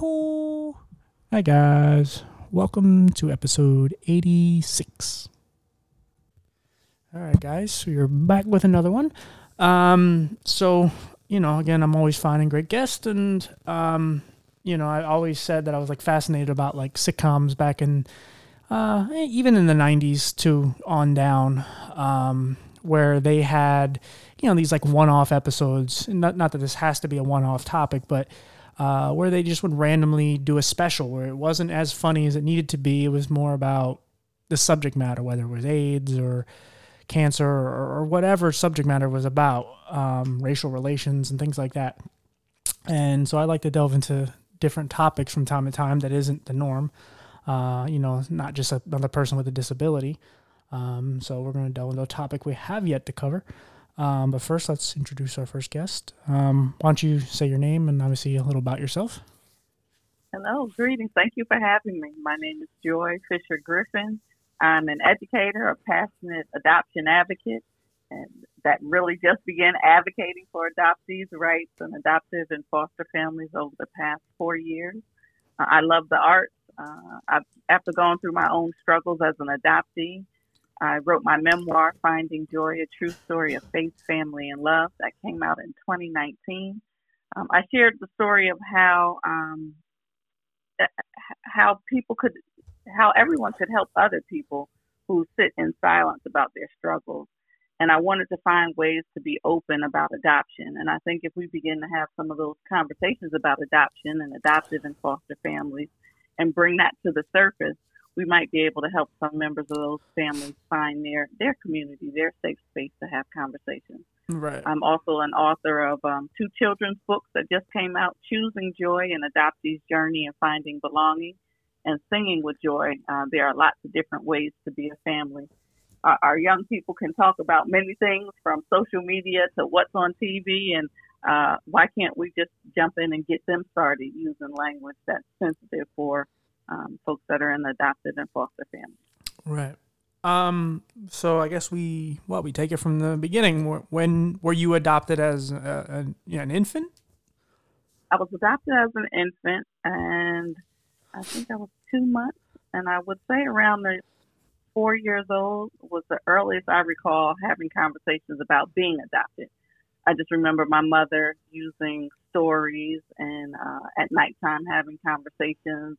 Hi-ho! Hi, guys. Welcome to episode 86. All right, guys. So you're back with another one. Um, so, you know, again, I'm always finding great guests. And, um, you know, I always said that I was like fascinated about like sitcoms back in, uh, even in the 90s to on down, um, where they had, you know, these like one off episodes. Not, not that this has to be a one off topic, but uh, where they just would randomly do a special where it wasn't as funny as it needed to be. It was more about the subject matter, whether it was AIDS or cancer or, or whatever subject matter was about, um, racial relations and things like that. And so I like to delve into different topics from time to time that isn't the norm. Uh, you know, not just another person with a disability. Um, so we're going to delve into a topic we have yet to cover. Um, but first, let's introduce our first guest. Um, why don't you say your name and obviously a little about yourself? Hello, greetings. Thank you for having me. My name is Joy Fisher Griffin. I'm an educator, a passionate adoption advocate, and that really just began advocating for adoptees' rights and adoptive and foster families over the past four years. Uh, I love the arts. Uh, I've, after going through my own struggles as an adoptee, I wrote my memoir, Finding Joy, a true story of faith, family, and love, that came out in 2019. Um, I shared the story of how um, how people could, how everyone could help other people who sit in silence about their struggles. And I wanted to find ways to be open about adoption. And I think if we begin to have some of those conversations about adoption and adoptive and foster families and bring that to the surface, we might be able to help some members of those families find their their community, their safe space to have conversations. Right. I'm also an author of um, two children's books that just came out: "Choosing Joy" and "Adoptee's Journey and Finding Belonging," and "Singing with Joy." Uh, there are lots of different ways to be a family. Uh, our young people can talk about many things, from social media to what's on TV, and uh, why can't we just jump in and get them started using language that's sensitive for um, folks that are in the adopted and foster families. Right. Um. So I guess we well we take it from the beginning. When were you adopted as a, a, an infant? I was adopted as an infant, and I think I was two months. And I would say around the four years old was the earliest I recall having conversations about being adopted. I just remember my mother using stories and uh, at nighttime having conversations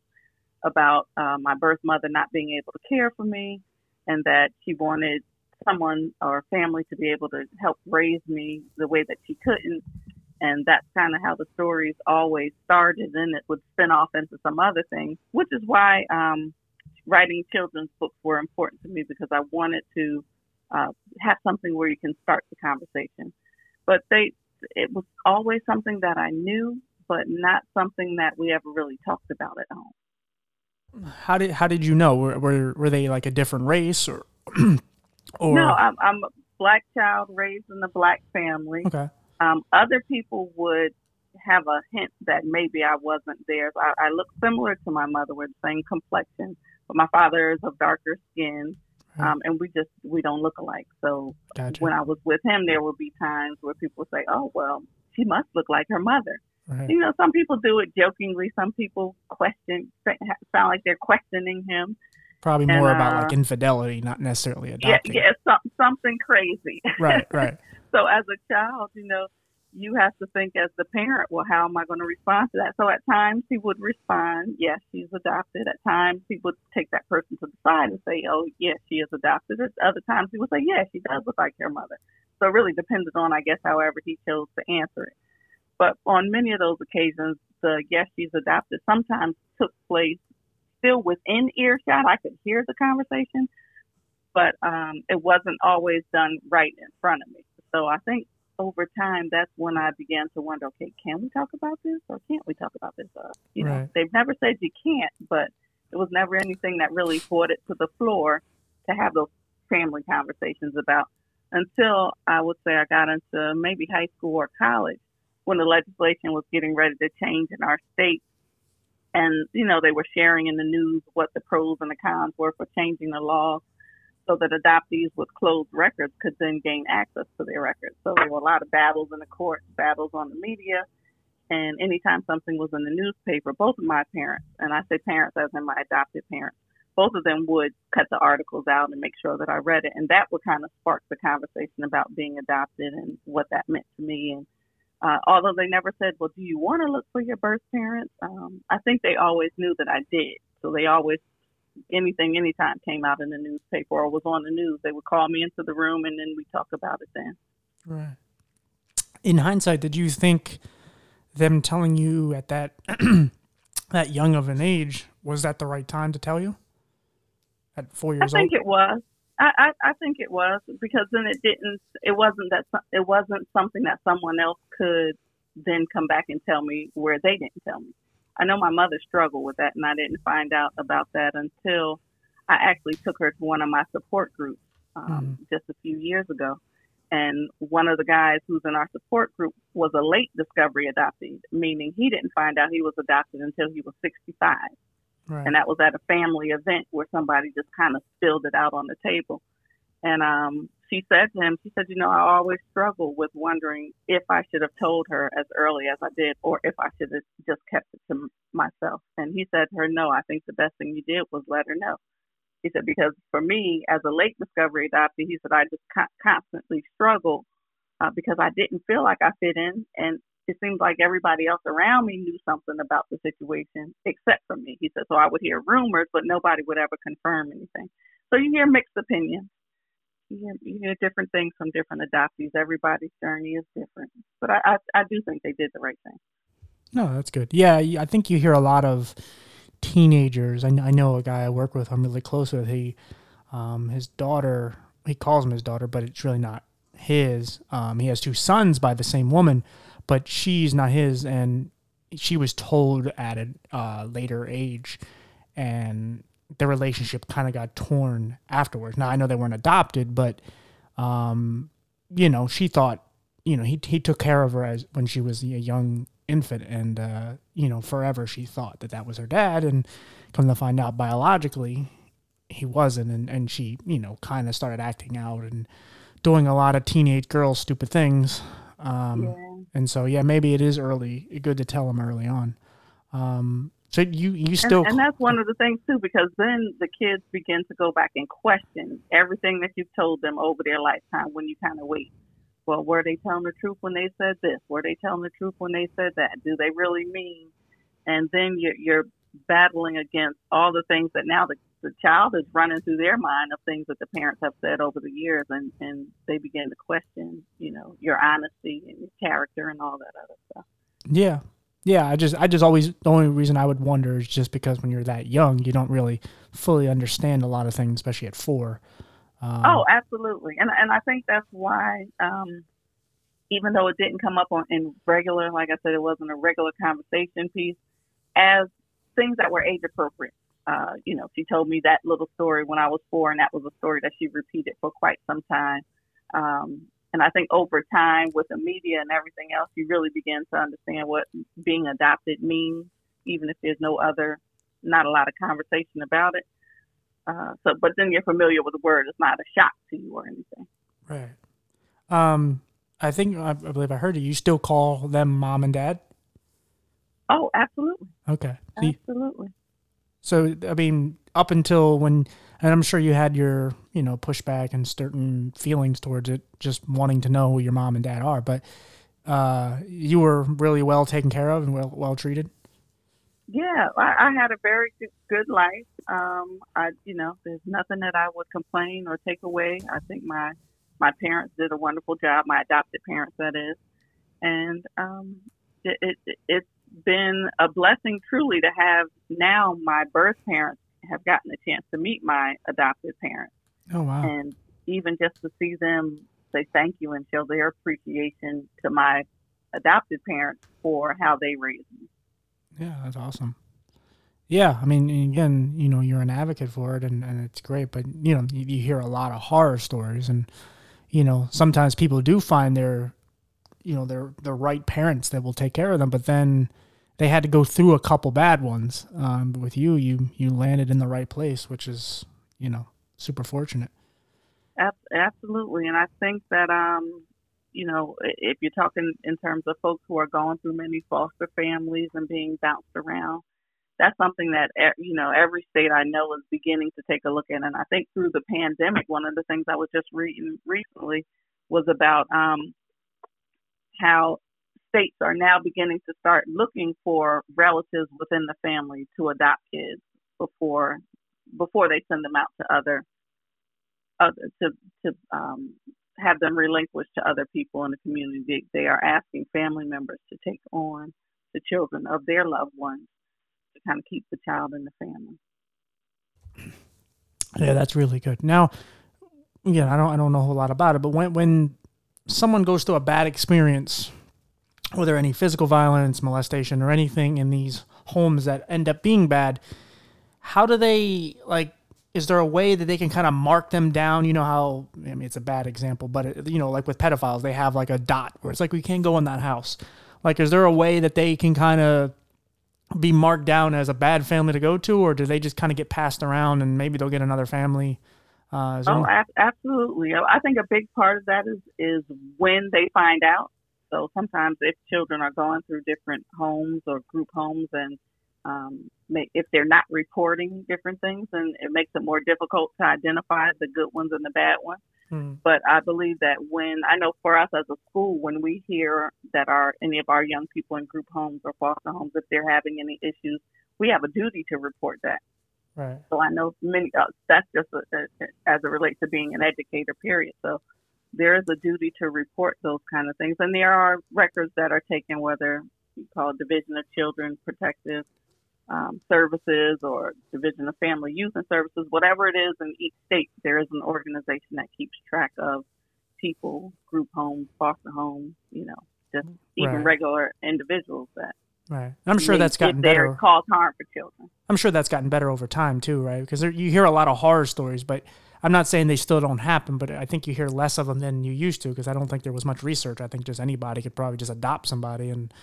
about uh, my birth mother not being able to care for me and that she wanted someone or family to be able to help raise me the way that she couldn't. And that's kind of how the stories always started. And it would spin off into some other things, which is why um, writing children's books were important to me because I wanted to uh, have something where you can start the conversation. But they, it was always something that I knew, but not something that we ever really talked about at home. How did how did you know? Were were, were they like a different race or? or no, I'm, I'm a black child raised in a black family. Okay. Um, other people would have a hint that maybe I wasn't theirs. I, I look similar to my mother with the same complexion, but my father is of darker skin. Um, and we just we don't look alike. So gotcha. when I was with him, there would be times where people would say, "Oh, well, she must look like her mother." Right. You know, some people do it jokingly. Some people question, sound like they're questioning him. Probably more and, about uh, like infidelity, not necessarily adopting. Yeah, yeah, some, something crazy. Right, right. so as a child, you know, you have to think as the parent, well, how am I going to respond to that? So at times he would respond, yes, she's adopted. At times he would take that person to the side and say, oh, yes, she is adopted. At other times he would say, yes, she does look like her mother. So it really depended on, I guess, however he chose to answer it. But on many of those occasions, the yes, she's adopted sometimes took place still within earshot. I could hear the conversation, but um, it wasn't always done right in front of me. So I think over time, that's when I began to wonder, okay, can we talk about this or can't we talk about this? Uh, you right. know, they've never said you can't, but it was never anything that really brought it to the floor to have those family conversations about until I would say I got into maybe high school or college when the legislation was getting ready to change in our state. And, you know, they were sharing in the news what the pros and the cons were for changing the law so that adoptees with closed records could then gain access to their records. So there were a lot of battles in the courts, battles on the media. And anytime something was in the newspaper, both of my parents, and I say parents as in my adopted parents, both of them would cut the articles out and make sure that I read it. And that would kind of spark the conversation about being adopted and what that meant to me. And uh, although they never said, well, do you want to look for your birth parents? Um, I think they always knew that I did. So they always, anything, anytime came out in the newspaper or was on the news, they would call me into the room and then we talk about it then. Right. In hindsight, did you think them telling you at that that young of an age was that the right time to tell you? At four years old, I think old? it was. I, I, I think it was because then it didn't. It wasn't that. It wasn't something that someone else could then come back and tell me where they didn't tell me. I know my mother struggled with that, and I didn't find out about that until I actually took her to one of my support groups um, just a few years ago. And one of the guys who's in our support group was a late discovery adoptee, meaning he didn't find out he was adopted until he was 65 Right. and that was at a family event where somebody just kind of spilled it out on the table. And um, she said to him, she said, you know, I always struggle with wondering if I should have told her as early as I did, or if I should have just kept it to myself. And he said to her, no, I think the best thing you did was let her know. He said, because for me, as a late discovery adoptee, he said, I just con- constantly struggle uh, because I didn't feel like I fit in. And it seemed like everybody else around me knew something about the situation except for me. He said, so I would hear rumors, but nobody would ever confirm anything. So you hear mixed opinions. You hear, different things from different adoptees. Everybody's journey is different. But I, I, I do think they did the right thing. No, that's good. Yeah, I think you hear a lot of teenagers. I, I know a guy I work with. I'm really close with. He, um, his daughter. He calls him his daughter, but it's really not his. Um, he has two sons by the same woman, but she's not his, and she was told at a uh, later age, and the relationship kind of got torn afterwards. Now I know they weren't adopted, but um, you know, she thought, you know, he he took care of her as when she was a young infant, and uh, you know, forever she thought that that was her dad, and come to find out biologically, he wasn't, and and she, you know, kind of started acting out and doing a lot of teenage girl stupid things. Um, Yeah. And so, yeah, maybe it is early, good to tell them early on. Um, so you you still and, and that's one of the things too, because then the kids begin to go back and question everything that you've told them over their lifetime. When you kind of wait, well, were they telling the truth when they said this? Were they telling the truth when they said that? Do they really mean? And then you're, you're battling against all the things that now the, the child is running through their mind of things that the parents have said over the years, and and they begin to question, you know, your honesty and your character and all that other stuff. Yeah. Yeah, I just I just always the only reason I would wonder is just because when you're that young, you don't really fully understand a lot of things, especially at four. Um, Oh, absolutely, and and I think that's why, um, even though it didn't come up on in regular, like I said, it wasn't a regular conversation piece, as things that were age appropriate. Uh, you know, she told me that little story when I was four, and that was a story that she repeated for quite some time. Um, and I think over time, with the media and everything else, you really begin to understand what being adopted means, even if there's no other, not a lot of conversation about it. Uh, so, but then you're familiar with the word. It's not a shock to you or anything. right. Um, I think I, I believe I heard you. You still call them mom and dad? Oh, absolutely, Okay. Absolutely. so I mean, up until when, and I'm sure you had your you know pushback and certain feelings towards it, just wanting to know who your mom and dad are, but uh, you were really well taken care of and well well treated. Yeah, I, I had a very good, life. Um, I, you know, there's nothing that I would complain or take away. I think my my parents did a wonderful job. My adopted parents, that is, and um, it, it it's been a blessing truly to have now my birth parents have gotten a chance to meet my adopted parents, Oh wow. and even just to see them say thank you and show their appreciation to my adopted parents for how they raised me. Yeah, that's awesome. Yeah, I mean, again, you know, you're an advocate for it, and, and it's great. But you know, you, you hear a lot of horror stories, and you know, sometimes people do find their, you know, their their right parents that will take care of them, but then they had to go through a couple bad ones. Um, with you, you you landed in the right place, which is you know super fortunate. Absolutely, and I think that um, you know, if you're talking in terms of folks who are going through many foster families and being bounced around, that's something that you know every state I know is beginning to take a look at. And I think through the pandemic, one of the things I was just reading recently was about um, how states are now beginning to start looking for relatives within the family to adopt kids before before they send them out to other, other to to um, have them relinquished to other people in the community. They are asking family members to take on the children of their loved ones to kind of keep the child in the family. Yeah, that's really good. Now, yeah, I don't I don't know a whole lot about it, but when when someone goes through a bad experience, whether any physical violence, molestation, or anything in these homes that end up being bad, how do they like? Is there a way that they can kind of mark them down? You know how I mean it's a bad example, but it, you know like with pedophiles, they have like a dot where it's like we can't go in that house. Like, is there a way that they can kind of be marked down as a bad family to go to, or do they just kind of get passed around and maybe they'll get another family? Uh, oh, absolutely. I think a big part of that is is when they find out. So sometimes if children are going through different homes or group homes, and um, if they're not reporting different things, then it makes it more difficult to identify the good ones and the bad ones. Mm. But I believe that when I know for us as a school, when we hear that our any of our young people in group homes or foster homes, if they're having any issues, we have a duty to report that. Right. So I know many. Uh, that's just a, a, as it relates to being an educator. Period. So there is a duty to report those kind of things, and there are records that are taken, whether you call it Division of Children Protective um, services or Division of Family Youth and Services, whatever it is in each state, there is an organization that keeps track of people, group homes, foster homes, you know, just even right. regular individuals that. Right. I'm sure that's gotten better. Cause harm for children. I'm sure that's gotten better over time too, right? Because there, you hear a lot of horror stories, but I'm not saying they still don't happen, but I think you hear less of them than you used to because I don't think there was much research. I think just anybody could probably just adopt somebody, and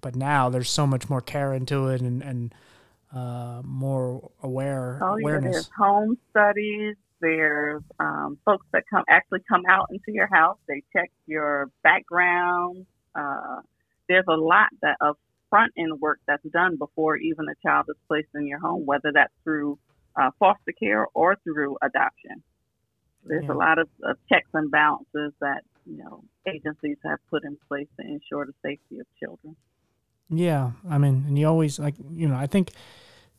but now there's so much more care into it and and uh, more aware oh, awareness. Yeah, there's home studies. There's um, folks that come actually come out into your house. They check your background. Uh, there's a lot that of front end work that's done before even a child is placed in your home, whether that's through uh, foster care or through adoption. There's yeah. a lot of, of checks and balances that you know agencies have put in place to ensure the safety of children. Yeah, I mean, and you always like you know I think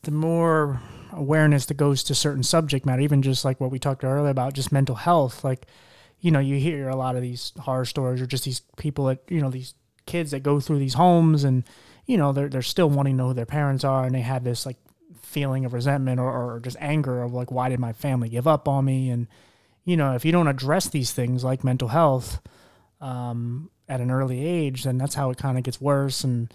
the more awareness that goes to certain subject matter, even just like what we talked earlier about, just mental health, like you know you hear a lot of these horror stories or just these people that you know these kids that go through these homes and you know they're they're still wanting to know who their parents are and they have this like feeling of resentment or, or just anger of like why did my family give up on me and you know if you don't address these things like mental health um, at an early age then that's how it kind of gets worse and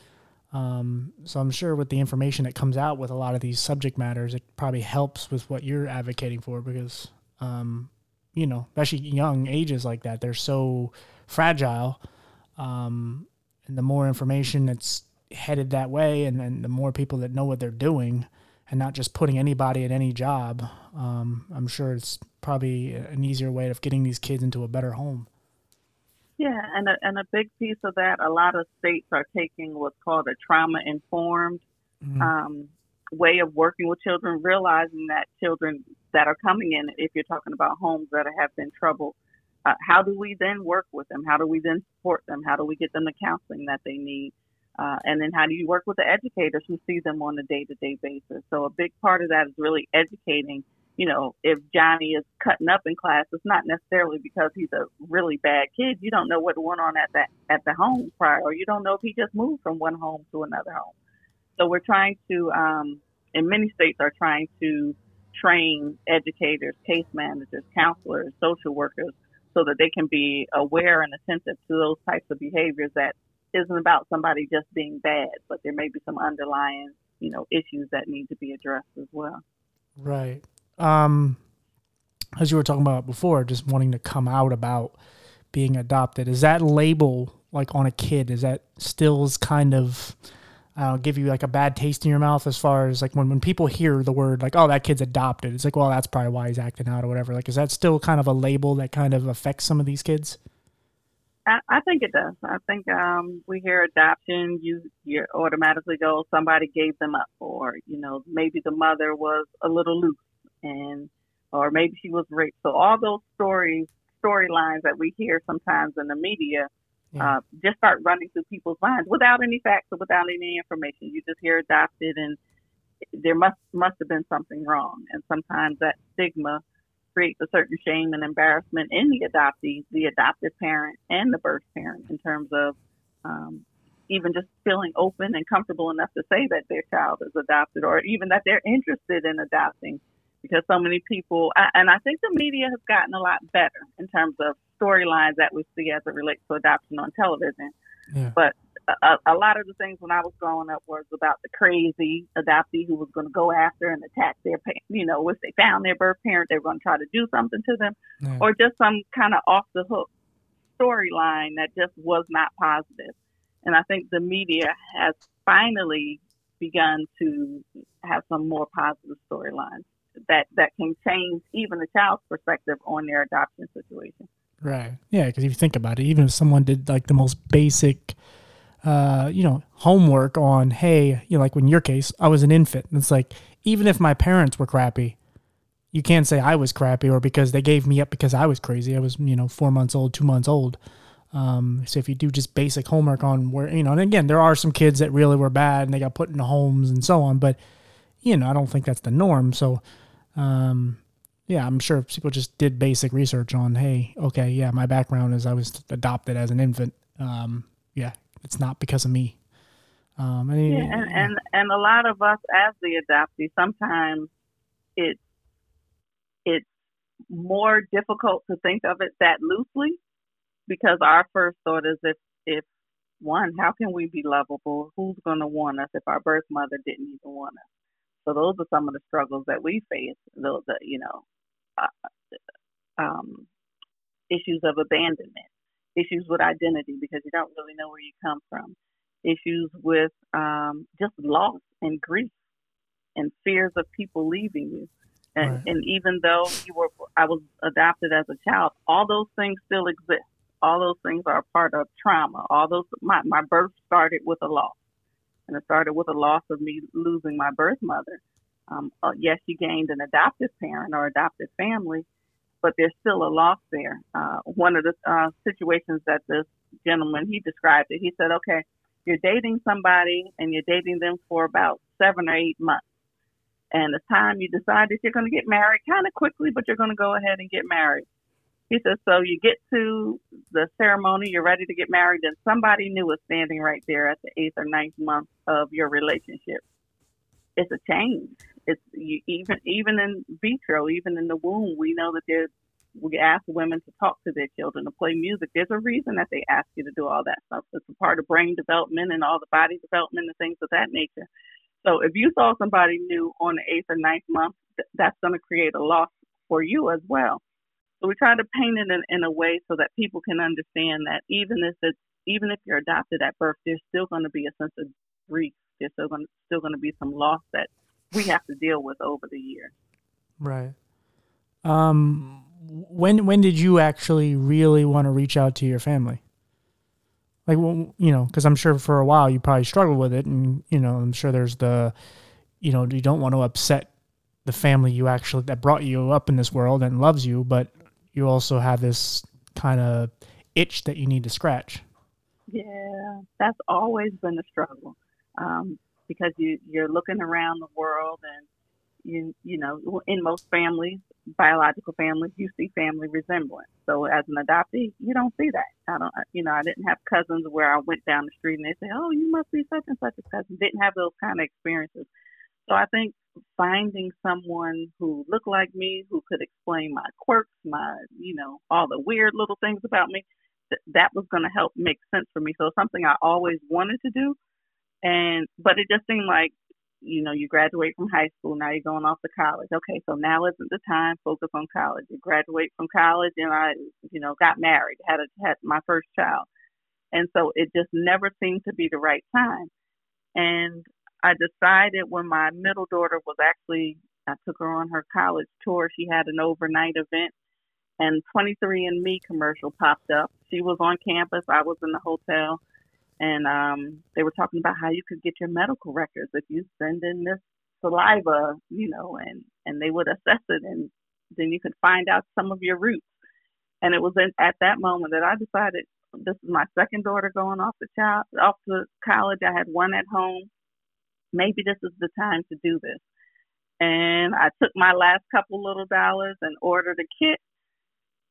um, so I'm sure with the information that comes out with a lot of these subject matters, it probably helps with what you're advocating for because, um, you know, especially young ages like that, they're so fragile. Um, and the more information that's headed that way, and then the more people that know what they're doing, and not just putting anybody at any job, um, I'm sure it's probably an easier way of getting these kids into a better home. Yeah, and a, and a big piece of that, a lot of states are taking what's called a trauma informed mm-hmm. um, way of working with children, realizing that children that are coming in, if you're talking about homes that have been troubled, uh, how do we then work with them? How do we then support them? How do we get them the counseling that they need? Uh, and then how do you work with the educators who see them on a day to day basis? So a big part of that is really educating you know, if Johnny is cutting up in class, it's not necessarily because he's a really bad kid. You don't know what went on at that at the home prior, or you don't know if he just moved from one home to another home. So we're trying to, um, and many states are trying to train educators, case managers, counselors, social workers, so that they can be aware and attentive to those types of behaviors that isn't about somebody just being bad, but there may be some underlying, you know, issues that need to be addressed as well. Right um, as you were talking about before, just wanting to come out about being adopted. Is that label like on a kid? Is that stills kind of uh, give you like a bad taste in your mouth as far as like when, when people hear the word like oh that kid's adopted it's like well that's probably why he's acting out or whatever like is that still kind of a label that kind of affects some of these kids I, I think it does. I think um, we hear adoption, you you automatically go somebody gave them up, or you know maybe the mother was a little loose, and or maybe she was raped. So all those stories, storylines that we hear sometimes in the media, yeah. uh, just start running through people's minds without any facts or without any information. You just hear adopted, and there must must have been something wrong, and sometimes that stigma creates a certain shame and embarrassment in the adoptees, the adoptive parent, and the birth parent in terms of um, even just feeling open and comfortable enough to say that their child is adopted or even that they're interested in adopting because so many people, and I think the media has gotten a lot better in terms of storylines that we see as it relates to adoption on television. Yeah. But a, a, lot of the things when I was growing up was about the crazy adoptee who was going to go after and attack their, you know, if they found their birth parent, they were going to try to do something to them, yeah. or just some kind of off the hook storyline that just was not positive. And I think the media has finally begun to have some more positive storylines that that can change even the child's perspective on their adoption situation. Right. Yeah, because if you think about it, even if someone did like the most basic uh, you know, homework on, hey, you know, like in your case, I was an infant. And it's like, even if my parents were crappy, you can't say I was crappy or because they gave me up because I was crazy. I was, you know, four months old, two months old. Um, so if you do just basic homework on where, you know, and again, there are some kids that really were bad and they got put into homes and so on, but, you know, I don't think that's the norm. So, um, yeah, I'm sure people just did basic research on, hey, okay, yeah, my background is I was adopted as an infant. Um, yeah, it's not because of me. Um, and, yeah, and, and and a lot of us as the adoptee, sometimes it's it's more difficult to think of it that loosely because our first thought is if if one, how can we be lovable? Who's going to want us if our birth mother didn't even want us? So those are some of the struggles that we face. Those, you know, uh, um, issues of abandonment, issues with identity because you don't really know where you come from, issues with um, just loss and grief and fears of people leaving you. And, right. and even though you were, I was adopted as a child, all those things still exist. All those things are a part of trauma. All those, my, my birth started with a loss. And it started with a loss of me losing my birth mother. Um, uh, yes, you gained an adoptive parent or adoptive family, but there's still a loss there. Uh, one of the uh, situations that this gentleman he described it, he said, "Okay, you're dating somebody and you're dating them for about seven or eight months, and the time you decide that you're going to get married kind of quickly, but you're going to go ahead and get married." He says, "So you get to the ceremony, you're ready to get married, and somebody new is standing right there at the eighth or ninth month of your relationship. It's a chan." It's you, even even in vitro, even in the womb, we know that there's we ask women to talk to their children, to play music. There's a reason that they ask you to do all that stuff. It's a part of brain development and all the body development and things of that nature. So if you saw somebody new on the eighth or ninth month, th- that's going to create a loss for you as well. So we try to paint it in, in a way so that people can understand that even if it's even if you're adopted at birth, there's still going to be a sense of grief. There's still going to, still going to be some loss that we have to deal with over the year. Right. Um, when when did you actually really want to reach out to your family? Like, well, you know, because I'm sure for a while you probably struggled with it, and you know, I'm sure there's the, you know, you don't want to upset the family you actually that brought you up in this world and loves you, but you also have this kind of itch that you need to scratch. Yeah, that's always been a struggle. Um, because you you're looking around the world and you you know in most families biological families you see family resemblance. So as an adoptee you don't see that. I don't you know i didn't have cousins where i went down the street and they say oh you must be such and such a cousin. Didn't have those kind of experiences. So i think finding someone who looked like me who could explain my quirks my you know all the weird little things about me th- that was going to help make sense for me. So something i always wanted to do and but it just seemed like, you know, you graduate from high school, now you're going off to college. Okay, so now isn't the time, focus on college. You graduate from college and I, you know, got married, had a had my first child. And so it just never seemed to be the right time. And I decided when my middle daughter was actually I took her on her college tour, she had an overnight event and 23andMe commercial popped up. She was on campus. I was in the hotel, and um, they were talking about how you could get your medical records if you send in this saliva, you know, and and they would assess it, and then you could find out some of your roots. And it was in, at that moment that I decided this is my second daughter going off to child off to college. I had one at home. Maybe this is the time to do this. And I took my last couple little dollars and ordered a kit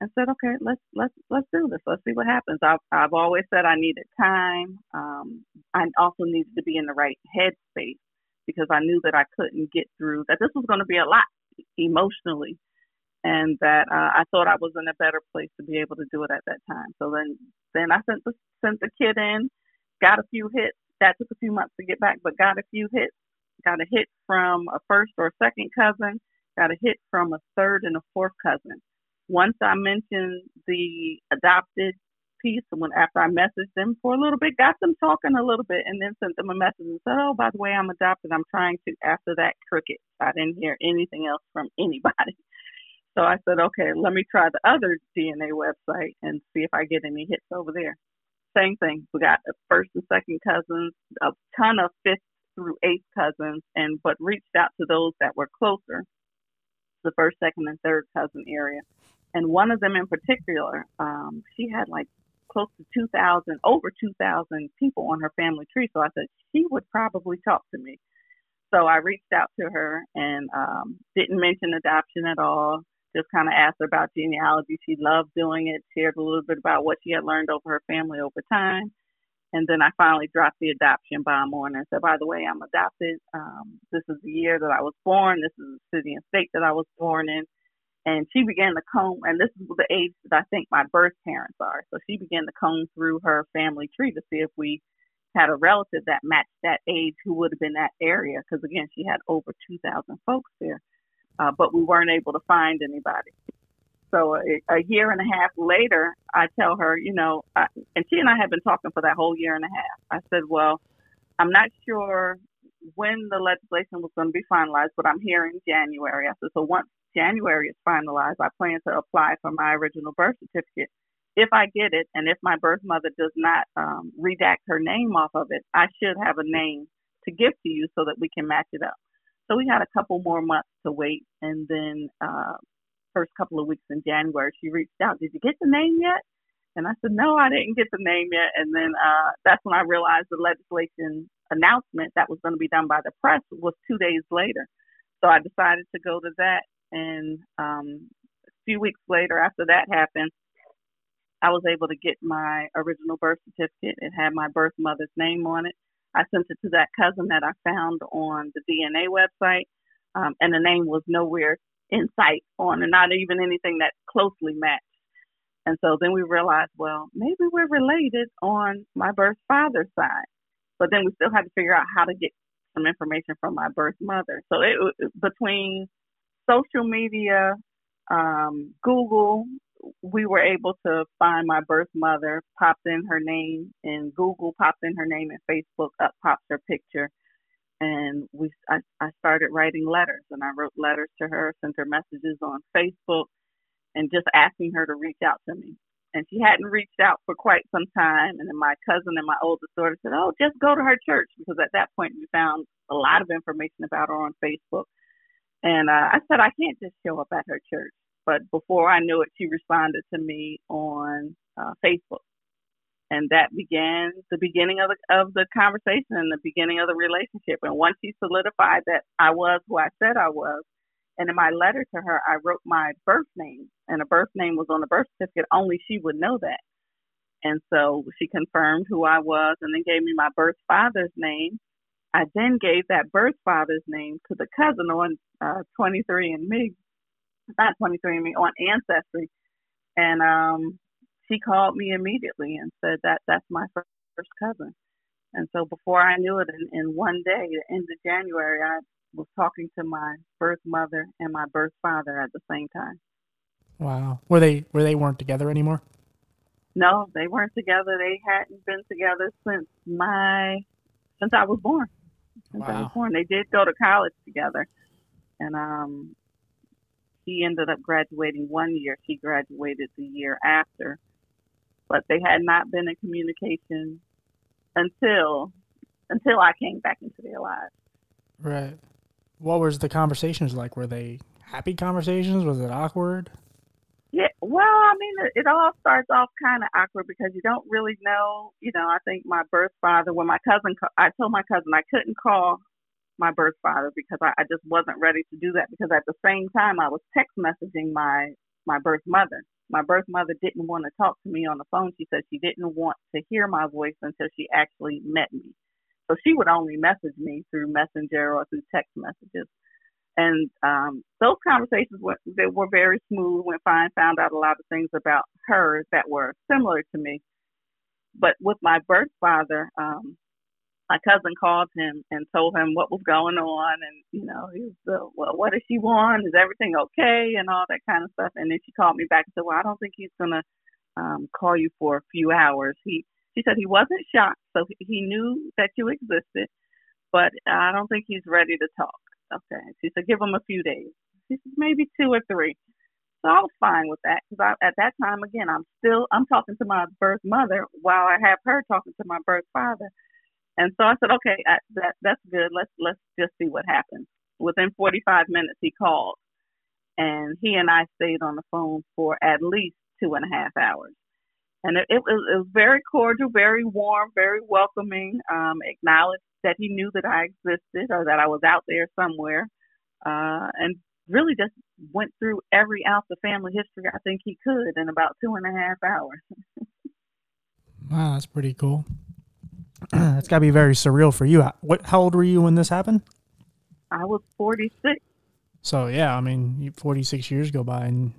and said, okay, let's let's let's do this. Let's see what happens. I've I've always said I needed time. Um, I also needed to be in the right headspace because I knew that I couldn't get through that. This was going to be a lot emotionally, and that uh, I thought I was in a better place to be able to do it at that time. So then then I sent the sent the kid in, got a few hits. That took a few months to get back, but got a few hits. Got a hit from a first or a second cousin. Got a hit from a third and a fourth cousin once I mentioned the adopted piece, when after I messaged them for a little bit, got them talking a little bit, and then sent them a message and said, "Oh, by the way, I'm adopted. I'm trying to." After that, cricket. I didn't hear anything else from anybody. So I said, "Okay, let me try the other DNA website and see if I get any hits over there." Same thing. We got first and second cousins, a ton of fifth through eighth cousins, and but reached out to those that were closer, the first, second, and third cousin area and one of them in particular, um, she had like close to 2,000, over 2,000 people on her family tree. So I said she would probably talk to me. So I reached out to her and um, didn't mention adoption at all. Just kind of asked her about genealogy. She loved doing it. Shared a little bit about what she had learned over her family over time. And then I finally dropped the adoption bomb on her and said, by the way, I'm adopted. Um, this is the year that I was born. This is the city and state that I was born in and she began to comb and this is the age that I think my birth parents are. So she began to comb through her family tree to see if we had a relative that matched that age who would have been that area because again she had over 2,000 folks there, uh, but we weren't able to find anybody. So a, a, year and a half later, I tell her, you know, I, and she and I had been talking for that whole year and a half. I said, well, I'm not sure when the legislation was going to be finalized, but I'm here in January. I said, so once January is finalized, I plan to apply for my original birth certificate. If I get it, and if my birth mother does not um, redact her name off of it, I should have a name to give to you so that we can match it up. So we had a couple more months to wait, and then uh, first couple of weeks in January, she reached out. Did you get the name yet? And I said, no, I didn't get the name yet. And then uh, that's when I realized the legislation announcement that was going to be done by the press was two days later. So I decided to go to that and um, a few weeks later, after that happened, I was able to get my original birth certificate. It had my birth mother's name on it. I sent it to that cousin that I found on the DNA website, um, and the name was nowhere in sight on, and not even anything that closely matched. And so then we realized, well, maybe we're related on my birth father's side, but then we still had to figure out how to get some information from my birth mother. So it between social media, um, Google, we were able to find my birth mother, popped in her name in Google, popped in her name in Facebook, up pops her picture. And we, I, I started writing letters and I wrote letters to her, sent her messages on Facebook and just asking her to reach out to me. And she hadn't reached out for quite some time. And then my cousin and my oldest daughter said, Oh, just go to her church because at that point we found a lot of information about her on Facebook. And uh, I said, I can't just show up at her church. But before I knew it, she responded to me on uh, Facebook. And that began the beginning of the, of the conversation and the beginning of the relationship. And once she solidified that I was who I said I was, and in my letter to her, I wrote my birth name, and a birth name was on the birth certificate. Only she would know that. And so she confirmed who I was and then gave me my birth father's name. I then gave that birth father's name to the cousin on uh, 23andMe, not 23andMe, on Ancestry. And um, she called me immediately and said that that's my first cousin. And so before I knew it, in, in one day, the end of January, I was talking to my birth mother and my birth father at the same time. Wow. Were they were they weren't together anymore? No, they weren't together. They hadn't been together since my since I was born. Since wow. I was born. They did go to college together and um, She ended up graduating one year. She graduated the year after, but they had not been in communication until until I came back into their lives. Right. What was the conversations like? Were they happy conversations? Was it awkward? Yeah, well, I mean, it, it all starts off kind of awkward because you don't really know. You know, I think my birth father, when my cousin, I told my cousin I couldn't call my birth father because I, I just wasn't ready to do that because at the same time I was text messaging my my birth mother. My birth mother didn't want to talk to me on the phone. She said she didn't want to hear my voice until she actually met me. So she would only message me through Messenger or through text messages. And um, those conversations went, they were very smooth, went fine, found out a lot of things about her that were similar to me. But with my birth father, um, my cousin called him and told him what was going on. And, you know, he was, uh, well, what does she want? Is everything okay? And all that kind of stuff. And then she called me back and said, well, I don't think he's going to um, call you for a few hours. He, she said he wasn't shocked, so he knew that you existed, but I don't think he's ready to talk. Okay. She said, give him a few days. She said, maybe two or three. So I was fine with that because at that time, again, I'm still I'm talking to my birth mother while I have her talking to my birth father, and so I said, okay, I, that that's good. Let's let's just see what happens. Within 45 minutes, he called, and he and I stayed on the phone for at least two and a half hours, and it, it was it was very cordial, very warm, very welcoming. Um, acknowledged that he knew that I existed or that I was out there somewhere, uh, and really just went through every ounce of family history I think he could in about two and a half hours. wow, that's pretty cool. that's got to be very surreal for you. What? How old were you when this happened? I was forty six. So yeah, I mean, forty six years go by, and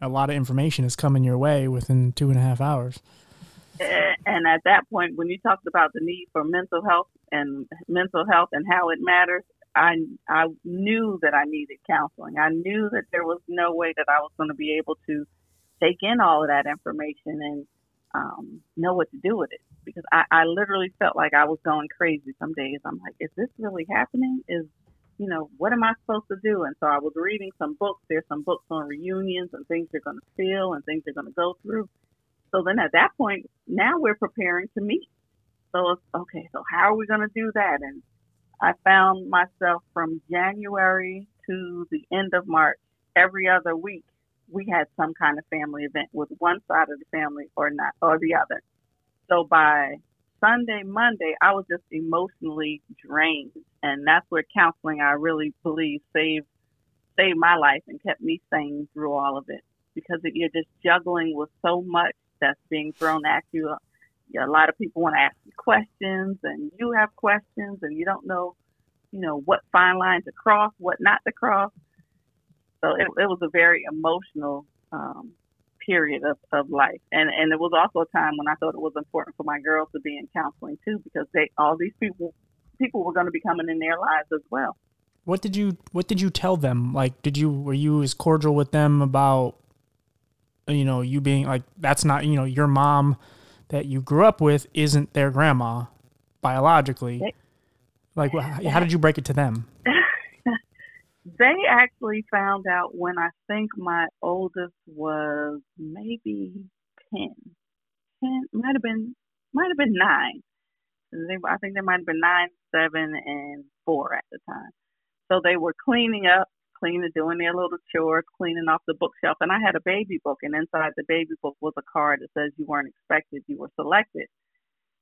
a lot of information is coming your way within two and a half hours. And at that point, when you talked about the need for mental health and mental health and how it matters, I I knew that I needed counseling. I knew that there was no way that I was going to be able to take in all of that information and um, know what to do with it because I, I literally felt like I was going crazy some days. I'm like, is this really happening? Is you know, what am I supposed to do? And so I was reading some books. There's some books on reunions and things you're going to feel and things you're going to go through. So then at that point, now we're preparing to meet. So okay. So how are we going to do that? And I found myself from January to the end of March, every other week, we had some kind of family event with one side of the family or not, or the other. So by Sunday, Monday, I was just emotionally drained, and that's where counseling, I really believe, saved saved my life and kept me sane through all of it. Because you're just juggling with so much that's being thrown at you. A lot of people want to ask you questions, and you have questions, and you don't know, you know, what fine line to cross, what not to cross. So it, it was a very emotional um, period of, of life. And and it was also a time when I thought it was important for my girls to be in counseling too, because they all these people people were going to be coming in their lives as well. What did you What did you tell them? Like, did you were you as cordial with them about, you know, you being like that's not you know your mom that you grew up with isn't their grandma biologically. They, like, how did you break it to them? they actually found out when I think my oldest was maybe 10. 10 might have been might have been 9. They, I think they might have been 9, 7 and 4 at the time. So they were cleaning up, cleaning doing their little chores, cleaning off the bookshelf and I had a baby book and inside the baby book was a card that says you weren't expected, you were selected.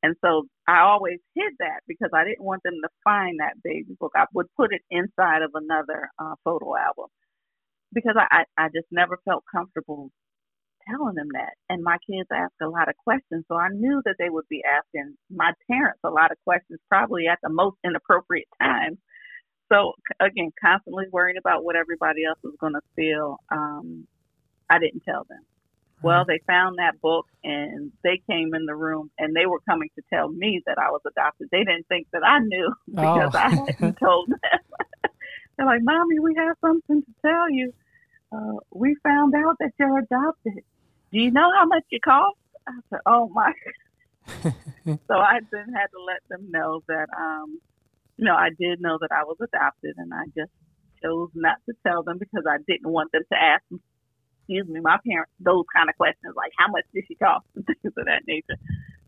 And so I always hid that because I didn't want them to find that baby book. I would put it inside of another uh, photo album because I, I just never felt comfortable telling them that. And my kids asked a lot of questions, so I knew that they would be asking my parents a lot of questions, probably at the most inappropriate times. So again, constantly worrying about what everybody else was going to feel. Um, I didn't tell them. Well, they found that book and they came in the room and they were coming to tell me that I was adopted. They didn't think that I knew because oh. I hadn't told them. They're like, Mommy, we have something to tell you. Uh, we found out that you're adopted. Do you know how much you cost? I said, Oh my. so I then had to let them know that, um, you know, I did know that I was adopted and I just chose not to tell them because I didn't want them to ask, excuse me, my parents those kind of questions like how much did she cost and things of that nature.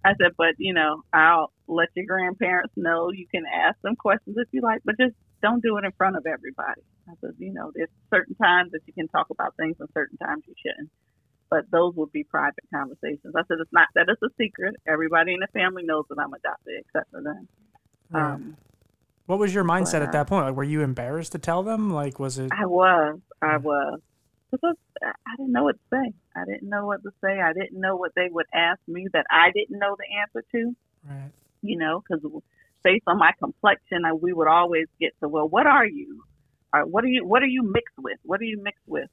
I said, but you know, I'll let your grandparents know. You can ask them questions if you like, but just don't do it in front of everybody. I said, you know, there's certain times that you can talk about things and certain times you shouldn't. But those would be private conversations. I said, it's not that it's a secret. Everybody in the family knows that I'm adopted except for them. Um, what was your mindset uh, at that point? Like, were you embarrassed to tell them? Like, was it? I was. I was. Because I didn't know what to say. I didn't know what to say. I didn't know what they would ask me that I didn't know the answer to. Right. You know, because based on my complexion, I, we would always get to, well, what are you? Or what are you? What are you mixed with? What are you mixed with?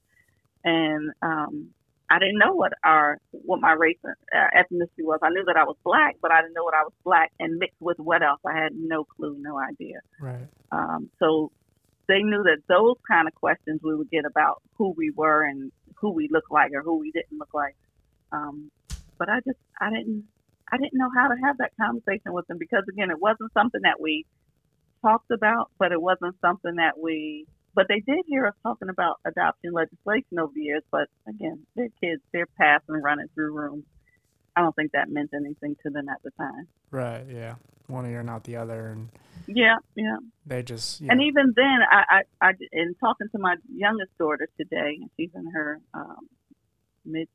And um, I didn't know what our what my race uh, ethnicity was. I knew that I was black, but I didn't know what I was black and mixed with what else. I had no clue, no idea. Right. Um, so they knew that those kind of questions we would get about who we were and who we looked like or who we didn't look like. Um, but I just I didn't I didn't know how to have that conversation with them because again it wasn't something that we talked about, but it wasn't something that we but they did hear us talking about adoption legislation over the years. But again, they're kids; they're passing, running through rooms. I don't think that meant anything to them at the time. Right. Yeah. One ear, not the other, and yeah, yeah. They just and know. even then, I, I, I, in talking to my youngest daughter today, and she's in her um, mid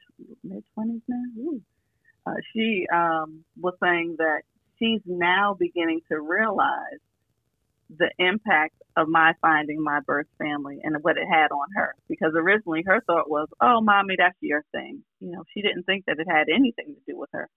mid twenties now. Ooh. Uh, she um, was saying that she's now beginning to realize the impact of my finding my birth family and what it had on her. Because originally her thought was, oh, mommy, that's your thing. You know, she didn't think that it had anything to do with her.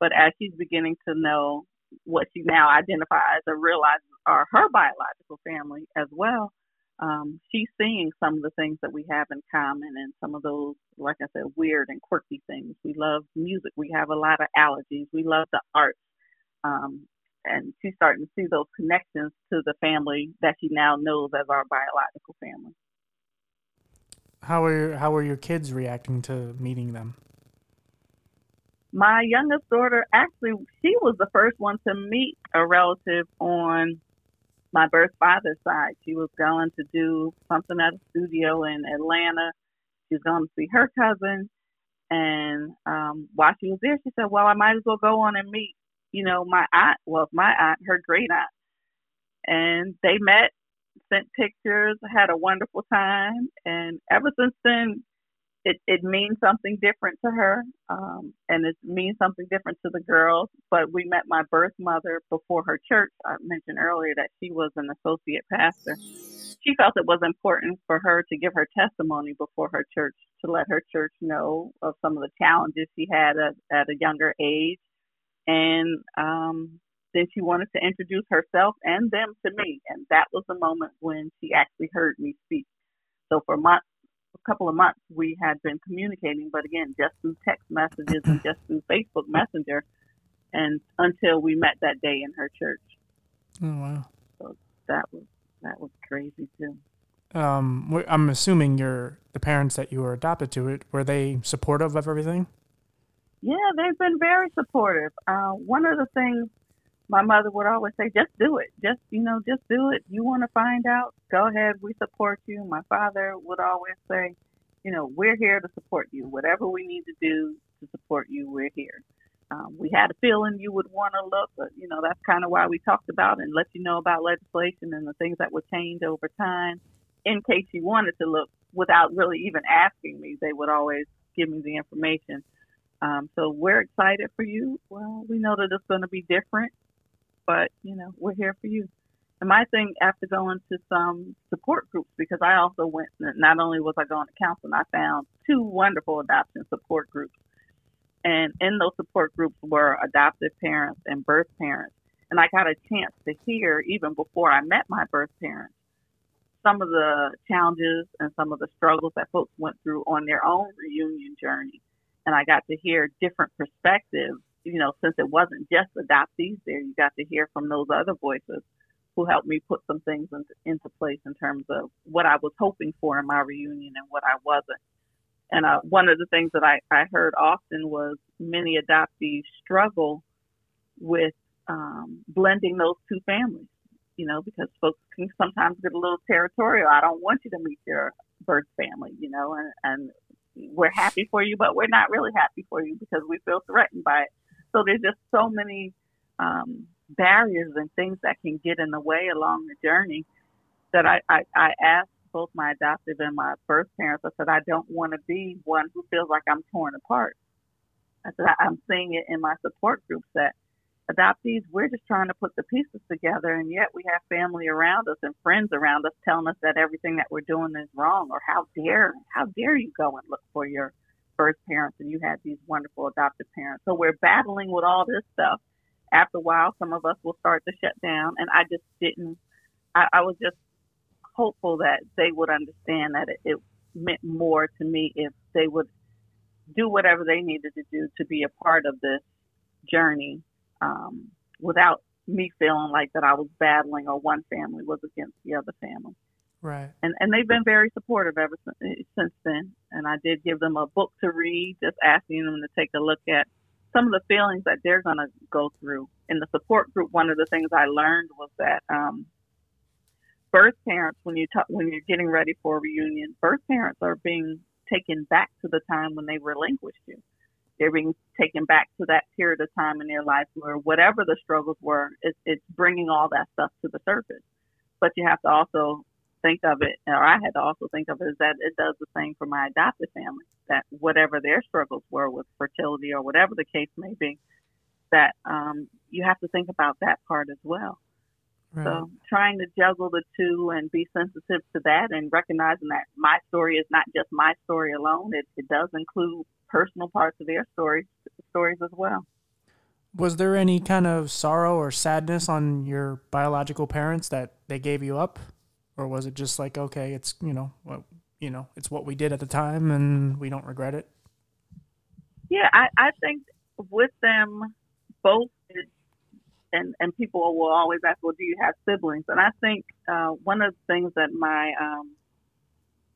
But as she's beginning to know what she now identifies or realizes are her biological family as well, um, she's seeing some of the things that we have in common and some of those, like I said, weird and quirky things. We love music. We have a lot of allergies. We love the arts. Um, and she's starting to see those connections to the family that she now knows as our biological family. How are your, how are your kids reacting to meeting them? My youngest daughter actually she was the first one to meet a relative on my birth father's side. She was going to do something at a studio in Atlanta. She was going to see her cousin, and um, while she was there, she said, "Well, I might as well go on and meet you know, my aunt, well, my aunt, her great aunt. And they met, sent pictures, had a wonderful time. And ever since then, it, it means something different to her. Um, and it means something different to the girls. But we met my birth mother before her church. I mentioned earlier that she was an associate pastor. She felt it was important for her to give her testimony before her church to let her church know of some of the challenges she had at, at a younger age and um, then she wanted to introduce herself and them to me, and that was the moment when she actually heard me speak. So for months, a couple of months, we had been communicating, but again, just through text messages and just through Facebook Messenger, and until we met that day in her church. Oh wow! So that was that was crazy too. Um, I'm assuming your the parents that you were adopted to it were they supportive of everything? Yeah, they've been very supportive. Uh, one of the things my mother would always say, just do it. Just, you know, just do it. You want to find out? Go ahead. We support you. My father would always say, you know, we're here to support you. Whatever we need to do to support you, we're here. Um, we had a feeling you would want to look, but, you know, that's kind of why we talked about and let you know about legislation and the things that would change over time in case you wanted to look without really even asking me. They would always give me the information. Um, so we're excited for you. Well, we know that it's going to be different, but you know we're here for you. And my thing after going to some support groups because I also went. Not only was I going to counseling, I found two wonderful adoption support groups, and in those support groups were adoptive parents and birth parents. And I got a chance to hear even before I met my birth parents some of the challenges and some of the struggles that folks went through on their own reunion journey and I got to hear different perspectives. You know, since it wasn't just adoptees there, you got to hear from those other voices who helped me put some things into, place in terms of what I was hoping for in my reunion and what I wasn't. And uh, one of the things that I, I heard often was many adoptees struggle with um, blending those two families. you know, because folks can sometimes get a little territorial. I don't want you to meet your birth family, you know, and, and we're happy for you, but we're not really happy for you because we feel threatened by it. So there's just so many um, barriers and things that can get in the way along the journey that I, I, I asked both my adoptive and my birth parents, I said, I don't want to be one who feels like I'm torn apart. I said, I'm seeing it in my support groups that adoptees, we're just trying to put the pieces together, and yet we have family around us and friends around us telling us that everything that we're doing is wrong, or how dare, how dare you go and look for your birth parents and you had these wonderful adoptive parents. So we're battling with all this stuff. After a while, some of us will start to shut down, and I just didn't. I, I was just hopeful that they would understand that it, it meant more to me if they would do whatever they needed to do to be a part of this journey um, without me feeling like that I was battling or one family was against the other family. Right. And and they've been very supportive ever since, since then. And I did give them a book to read, just asking them to take a look at some of the feelings that they're going to go through. In the support group, one of the things I learned was that um, birth parents, when you talk, when you're getting ready for a reunion, birth parents are being taken back to the time when they relinquished you. They're being taken back to that period of time in their life where whatever the struggles were, it's, it's bringing all that stuff to the surface. But you have to also think of it, or I had to also think of it, is that it does the same for my adopted family. That whatever their struggles were with fertility or whatever the case may be, that um, you have to think about that part as well. Right. So trying to juggle the two and be sensitive to that and recognizing that my story is not just my story alone. It, it does include personal parts of their stories stories as well. Was there any kind of sorrow or sadness on your biological parents that they gave you up, or was it just like okay, it's you know what you know it's what we did at the time and we don't regret it? Yeah, I, I think with them both, and and people will always ask, well, do you have siblings? And I think uh, one of the things that my um,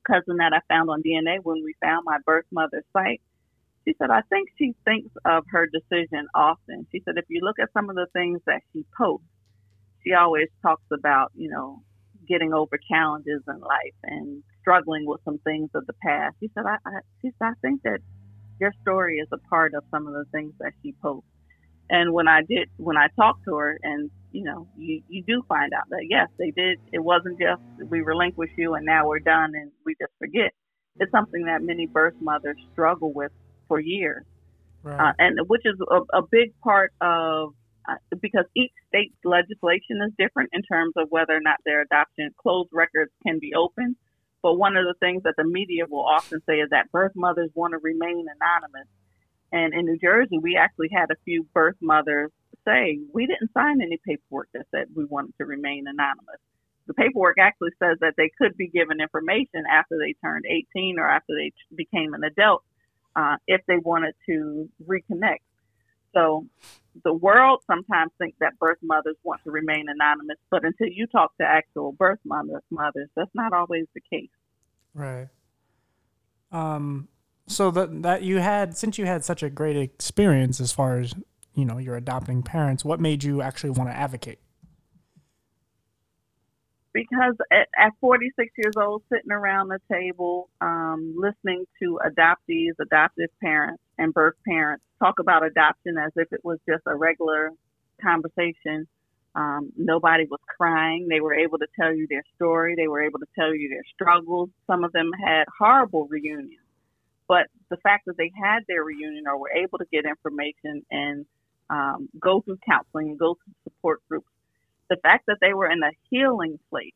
cousin that I found on DNA when we found my birth mother's site she said, I think she thinks of her decision often. She said, if you look at some of the things that she posts, she always talks about, you know, getting over challenges in life and struggling with some things of the past. She said, I, I, she said, I think that your story is a part of some of the things that she posts. And when I did, when I talked to her, and you know, you you do find out that yes, they did. It wasn't just we relinquish you and now we're done and we just forget. It's something that many birth mothers struggle with for years, right. uh, and which is a, a big part of uh, because each state's legislation is different in terms of whether or not their adoption closed records can be open. But one of the things that the media will often say is that birth mothers want to remain anonymous. And in New Jersey, we actually had a few birth mothers say we didn't sign any paperwork that said we wanted to remain anonymous. The paperwork actually says that they could be given information after they turned 18 or after they became an adult uh, if they wanted to reconnect. So the world sometimes thinks that birth mothers want to remain anonymous, but until you talk to actual birth mothers, mothers, that's not always the case. Right. Um. So that that you had, since you had such a great experience as far as you know your adopting parents, what made you actually want to advocate? Because at, at 46 years old, sitting around the table, um, listening to adoptees, adoptive parents, and birth parents talk about adoption as if it was just a regular conversation. Um, nobody was crying. They were able to tell you their story. They were able to tell you their struggles. Some of them had horrible reunions. But the fact that they had their reunion or were able to get information and um, go through counseling and go through support groups the fact that they were in a healing place,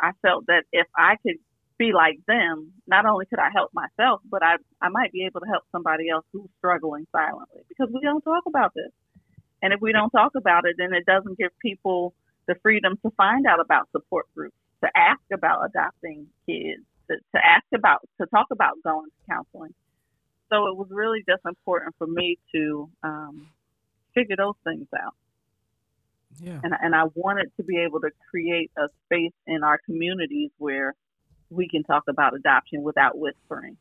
I felt that if I could be like them, not only could I help myself, but I I might be able to help somebody else who's struggling silently because we don't talk about this. And if we don't talk about it, then it doesn't give people the freedom to find out about support groups, to ask about adopting kids, to, to ask about, to talk about going to counseling. So it was really just important for me to um, figure those things out. Yeah. And, and I wanted to be able to create a space in our communities where we can talk about adoption without whispering.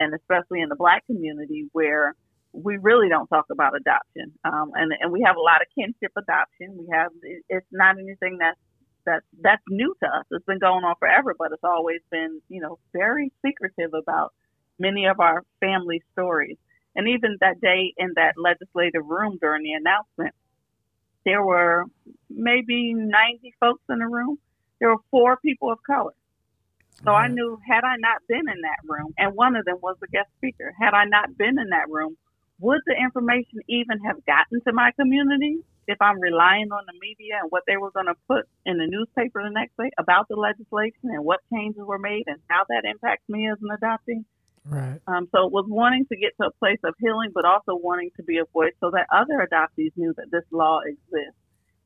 And especially in the black community where we really don't talk about adoption. Um, and, and we have a lot of kinship adoption. We have, it's not anything that's that that's new to us. It's been going on forever, but it's always been, you know, very secretive about many of our family stories. And even that day in that legislative room during the announcement, there were maybe 90 folks in the room. There were four people of color. So I knew had I not been in that room, and one of them was the guest speaker, had I not been in that room, would the information even have gotten to my community if I'm relying on the media and what they were going to put in the newspaper the next day about the legislation and what changes were made and how that impacts me as an adoptee? Right. Um, so it was wanting to get to a place of healing, but also wanting to be a voice so that other adoptees knew that this law exists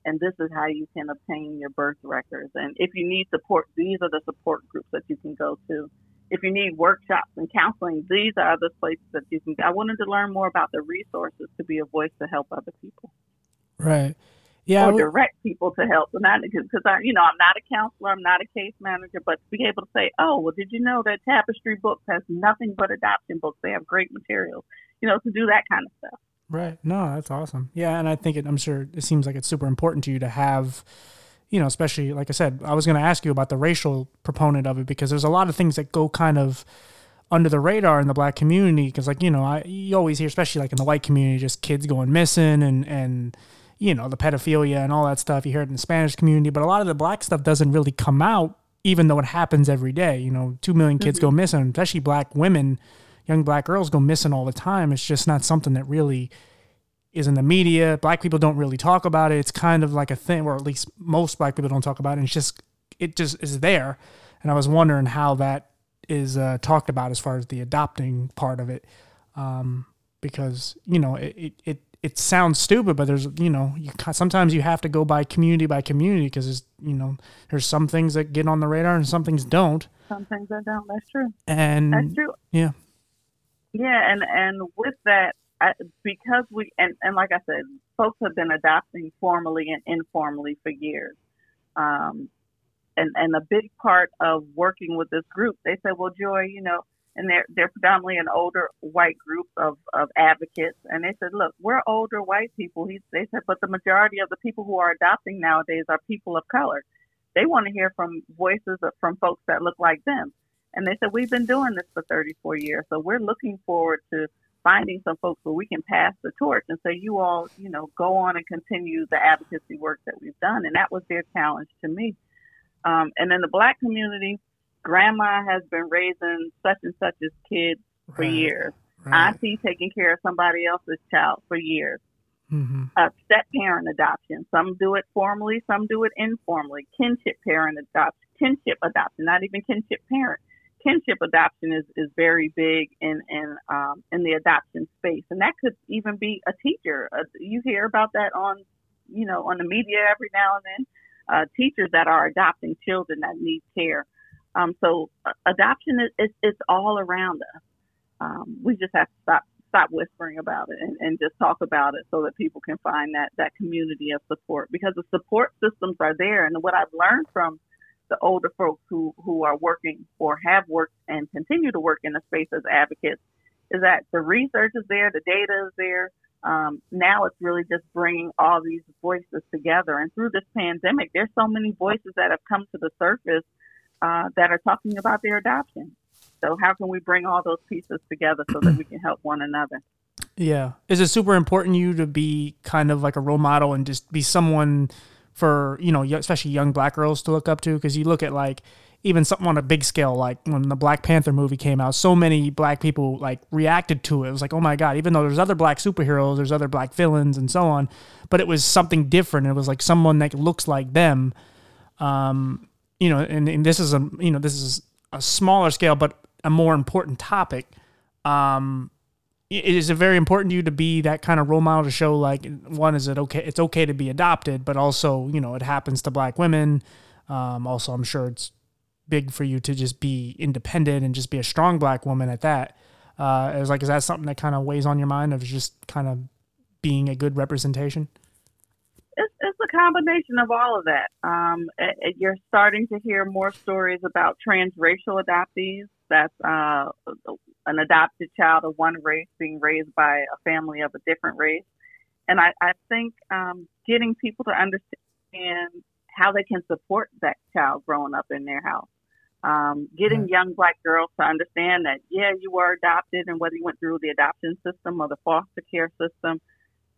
and this is how you can obtain your birth records. And if you need support, these are the support groups that you can go to. If you need workshops and counseling, these are the places that you can. I wanted to learn more about the resources to be a voice to help other people. Right. Yeah. Or direct people to help, but not because I, you know, I'm not a counselor, I'm not a case manager, but to be able to say, oh, well, did you know that Tapestry Books has nothing but adoption books? They have great materials, you know, to do that kind of stuff. Right. No, that's awesome. Yeah, and I think it, I'm sure it seems like it's super important to you to have, you know, especially like I said, I was going to ask you about the racial proponent of it because there's a lot of things that go kind of under the radar in the black community because like you know I you always hear especially like in the white community just kids going missing and and you know the pedophilia and all that stuff you hear it in the Spanish community but a lot of the black stuff doesn't really come out even though it happens every day you know 2 million kids mm-hmm. go missing especially black women young black girls go missing all the time. It's just not something that really is in the media. Black people don't really talk about it. It's kind of like a thing, or at least most black people don't talk about it. And it's just it just is there. And I was wondering how that is uh, talked about as far as the adopting part of it, um, because you know it, it, it it sounds stupid, but there's you know you sometimes you have to go by community by community because there's you know there's some things that get on the radar and some things don't. Some things that don't. That's true. And that's true. Yeah. Yeah, and and with that, I, because we and and like I said, folks have been adopting formally and informally for years. Um, and and a big part of working with this group, they said, well, Joy, you know, and they're they're predominantly an older white group of of advocates, and they said, look, we're older white people. He, they said, but the majority of the people who are adopting nowadays are people of color. They want to hear from voices of, from folks that look like them. And they said, We've been doing this for 34 years. So we're looking forward to finding some folks where we can pass the torch and say, You all, you know, go on and continue the advocacy work that we've done. And that was their challenge to me. Um, and in the black community, grandma has been raising such and such as kids for right. years. Right. Auntie taking care of somebody else's child for years. Mm-hmm. Uh, step parent adoption. Some do it formally, some do it informally. Kinship parent adoption, kinship adoption, not even kinship parent kinship adoption is, is very big in in um, in the adoption space, and that could even be a teacher. Uh, you hear about that on you know on the media every now and then. Uh, teachers that are adopting children that need care. Um, so uh, adoption is, is, is all around us. Um, we just have to stop stop whispering about it and, and just talk about it so that people can find that that community of support because the support systems are there. And what I've learned from the older folks who, who are working or have worked and continue to work in the space as advocates is that the research is there, the data is there. Um, now it's really just bringing all these voices together. And through this pandemic, there's so many voices that have come to the surface uh, that are talking about their adoption. So how can we bring all those pieces together so that we can help one another? Yeah. Is it super important you to be kind of like a role model and just be someone – for you know especially young black girls to look up to because you look at like even something on a big scale like when the Black Panther movie came out so many black people like reacted to it it was like oh my god even though there's other black superheroes there's other black villains and so on but it was something different it was like someone that looks like them um you know and, and this is a you know this is a smaller scale but a more important topic. Um is it very important to you to be that kind of role model to show like one is it okay it's okay to be adopted but also you know it happens to black women. Um, also i'm sure it's big for you to just be independent and just be a strong black woman at that. Uh, is like is that something that kind of weighs on your mind of just kind of being a good representation a combination of all of that um, it, it, you're starting to hear more stories about transracial adoptees that's uh, an adopted child of one race being raised by a family of a different race. And I, I think um, getting people to understand how they can support that child growing up in their house. Um, getting Right. young black girls to understand that, yeah, you were adopted, and whether you went through the adoption system or the foster care system,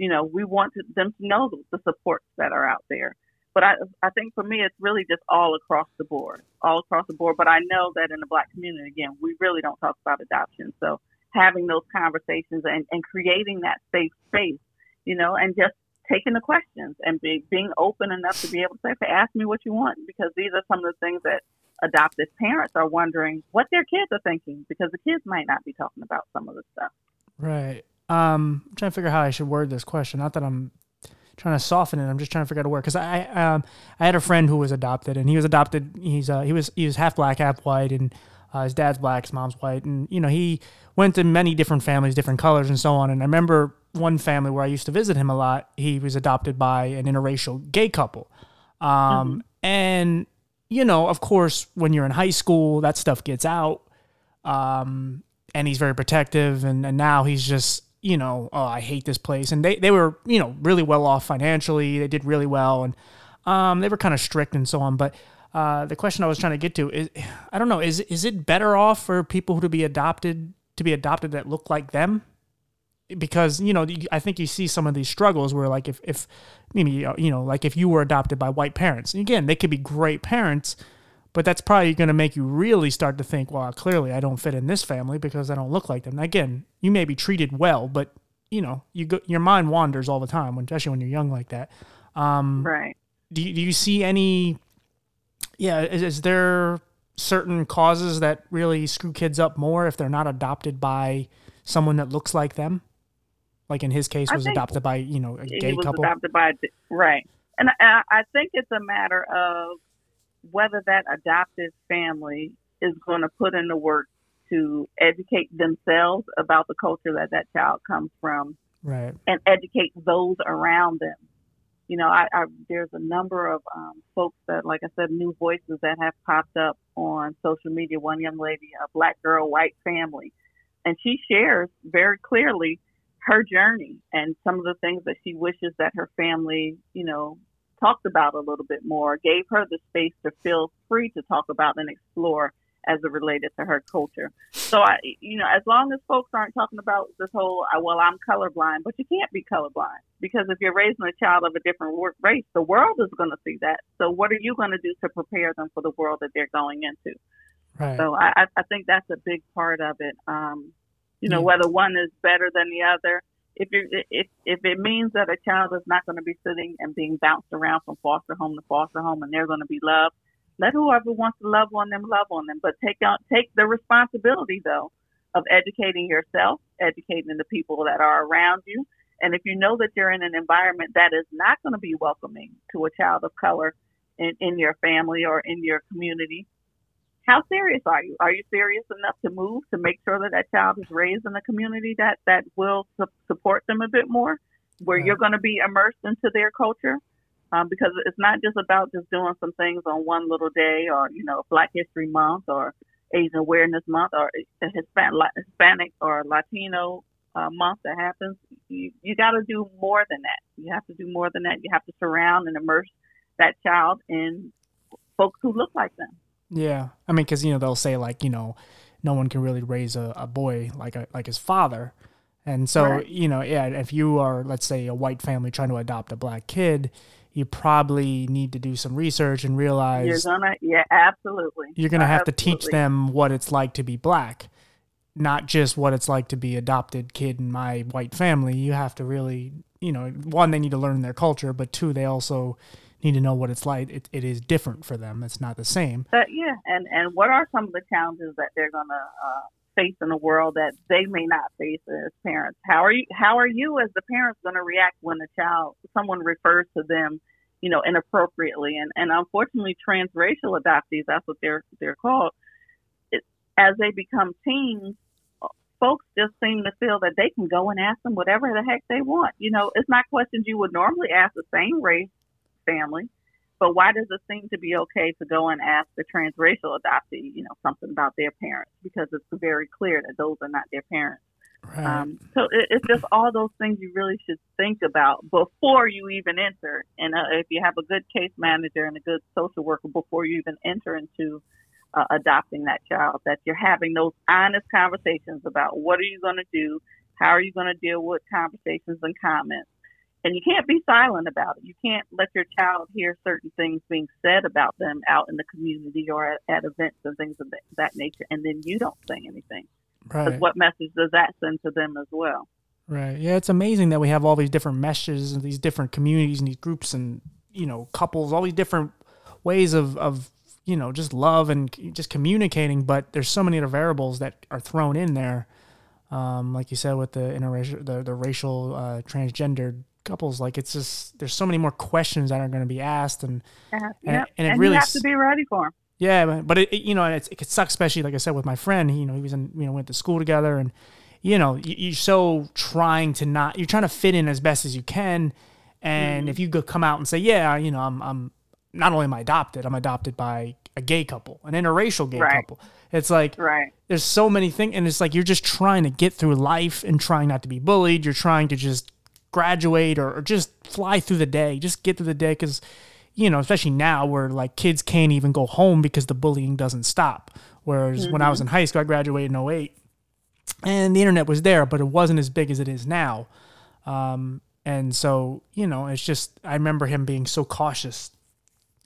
you know, we want to, them to know the supports that are out there. But I, I think for me, it's really just all across the board, all across the board. But I know that in the black community, again, we really don't talk about adoption. So having those conversations and, and creating that safe space, you know, and just taking the questions and be, being open enough to be able to say, okay, ask me what you want, because these are some of the things that adoptive parents are wondering what their kids are thinking, because the kids might not be talking about some of the stuff. Right. Um, I'm trying to figure out how I should word this question. Not that I'm trying to soften it. I'm just trying to figure out a word because I um I had a friend who was adopted and he was adopted. He's uh he was he was half black, half white, and uh, his dad's black, his mom's white, and you know he went to many different families, different colors, and so on. And I remember one family where I used to visit him a lot. He was adopted by an interracial gay couple, um, and you know, of course, when you're in high school, that stuff gets out um, and he's very protective and, and now he's just you know oh i hate this place. And they, they were you know really well off financially. They did really well. And um, they were kind of strict and so on. But uh, the question i was trying to get to is i don't know is, is it better off for people who to be adopted to be adopted that look like them? Because you know i think you see some of these struggles where like if, if maybe you know like if you were adopted by white parents and again they could be great parents but that's probably going to make you really start to think, well, clearly I don't fit in this family because I don't look like them. Again, you may be treated well, but you know, you go, your mind wanders all the time, especially when you're young like that. Um, Right. do you, do you see any? Yeah, is, is there certain causes that really screw kids up more if they're not adopted by someone that looks like them? Like in his case, was adopted by you know a he gay was couple. adopted by right, and I, I think it's a matter of whether that adoptive family is going to put in the work to educate themselves about the culture that that child comes from Right. and educate those around them. You know, I, I there's a number of um, folks that, like I said, new voices that have popped up on social media. One young lady, a black girl, white family, and she shares very clearly her journey and some of the things that she wishes that her family, you know, talked about a little bit more, gave her the space to feel free to talk about and explore as it related to her culture. So I, you know, as long as folks aren't talking about this whole, uh, well, I'm colorblind, but you can't be colorblind because if you're raising a child of a different race, the world is going to see that. So what are you going to do to prepare them for the world that they're going into? Right. So I, I- I think that's a big part of it. Um, you know, Yeah. whether one is better than the other. If you if if it means that a child is not going to be sitting and being bounced around from foster home to foster home, and they're going to be loved, let whoever wants to love on them love on them. But take out take the responsibility though of educating yourself, educating the people that are around you, and if you know that you're in an environment that is not going to be welcoming to a child of color in, in your family or in your community, how serious are you? Are you serious enough to move to make sure that that child is raised in a community that that will su- support them a bit more, where Right. you're going to be immersed into their culture? Um, because it's not just about just doing some things on one little day, or you know, Black History Month, or Asian Awareness Month, or Hispanic, Hispanic or Latino uh, month that happens. You you got to do more than that. You have to do more than that. You have to surround and immerse that child in folks who look like them. Yeah, I mean, because you know they'll say like you know, no one can really raise a, a boy like a like his father, and so Right. you know, yeah, if you are let's say a white family trying to adopt a black kid, you probably need to do some research and You're realize gonna, yeah, absolutely. you're gonna have to teach them what it's like to be black, not just what it's like to be adopted kid in my white family. You have to really, you know, one they need to learn their culture, but two they also need to know what it's like. It, it is different for them. It's not the same. But yeah, and and what are some of the challenges that they're gonna uh, face in the world that they may not face as parents? How are you? How are you as the parents gonna react when a child, someone refers to them, you know, inappropriately? And and unfortunately, transracial adoptees, that's what they're they're called. It, as they become teens, folks just seem to feel that they can go and ask them whatever the heck they want. You know, it's not questions you would normally ask the same race family. But why does it seem to be okay to go and ask a transracial adoptee, you know, something about their parents? Because it's very clear that those are not their parents. Right. Um, so it, it's just all those things you really should think about before you even enter. And uh, if you have a good case manager and a good social worker before you even enter into uh, adopting that child, that you're having those honest conversations about what are you going to do, how are you going to deal with conversations and comments. And you can't be silent about it. You can't let your child hear certain things being said about them out in the community or at, at events and things of that, that nature, and then you don't say anything. Right. What message does that send to them as well? Right. Yeah, it's amazing that we have all these different meshes and these different communities and these groups and you know couples, all these different ways of of you know just love and just communicating. But there's so many other variables that are thrown in there. Um, like you said with the interracial, the the racial uh, transgendered couples, like it's just there's so many more questions that are going to be asked, and uh, and, yep. and, it and really you have to be ready for them. Yeah, but it, it you know, it's, it could suck, especially like I said with my friend. He, you know, he was in, you know, went to school together, and you know, you, are so trying to not, you're trying to fit in as best as you can. And mm-hmm. if you go come out and say, yeah, you know, I'm, I'm not only am I adopted, I'm adopted by a gay couple, an interracial gay right. couple. It's like, right. there's so many things, and it's like you're just trying to get through life and trying not to be bullied. You're trying to just graduate or, or just fly through the day, just get through the day because you know, especially now where like kids can't even go home because the bullying doesn't stop. Whereas mm-hmm. when I was mm-hmm. in high school, I graduated in 08 and the internet was there, but it wasn't as big as it is now. Um, and so, you know, it's just, I remember him being so cautious.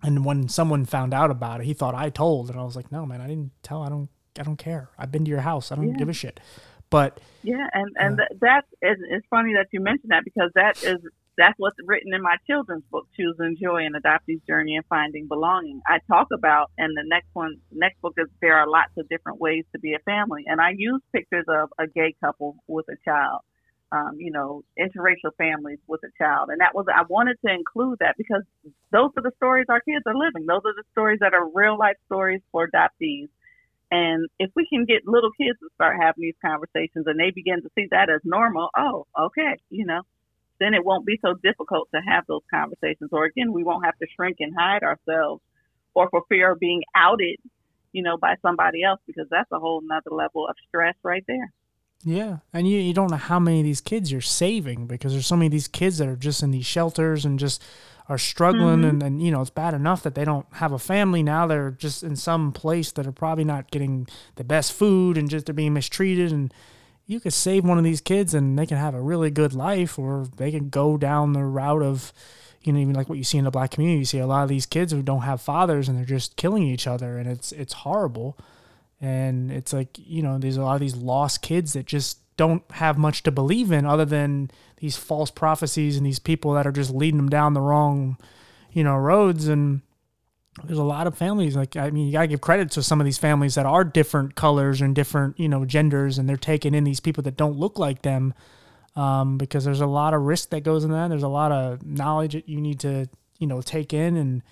And when someone found out about it, he thought I told, and I was like, no, man, I didn't tell. I don't, I don't care. I've been to your house. I don't yeah. give a shit. But yeah, and and uh, that is it's funny that you mentioned that because that is that's what's written in my children's book, Choosing Joy and Adoptee's Journey and Finding Belonging. I talk about, and the next one, next book is there are lots of different ways to be a family, and I use pictures of a gay couple with a child, um, you know, interracial families with a child, and that was I wanted to include that because those are the stories our kids are living. Those are the stories that are real life stories for adoptees. And if we can get little kids to start having these conversations and they begin to see that as normal, oh, okay, you know, then it won't be so difficult to have those conversations. Or again, we won't have to shrink and hide ourselves or for fear of being outed, you know, by somebody else because that's a whole nother level of stress right there. Yeah. And you, you don't know how many of these kids you're saving because there's so many of these kids that are just in these shelters and just are struggling mm-hmm. and, and you know it's bad enough that they don't have a family now they're just in some place that are probably not getting the best food and just they're being mistreated and you could save one of these kids and they can have a really good life or they can go down the route of you know even like what you see in the black community you see a lot of these kids who don't have fathers and they're just killing each other and it's it's horrible and it's like you know there's a lot of these lost kids that just don't have much to believe in other than these false prophecies and these people that are just leading them down the wrong you know roads. And there's a lot of families like i mean you gotta give credit to some of these families that are different colors and different you know genders and they're taking in these people that don't look like them um, because there's a lot of risk that goes in that. There's a lot of knowledge that you need to you know take in. And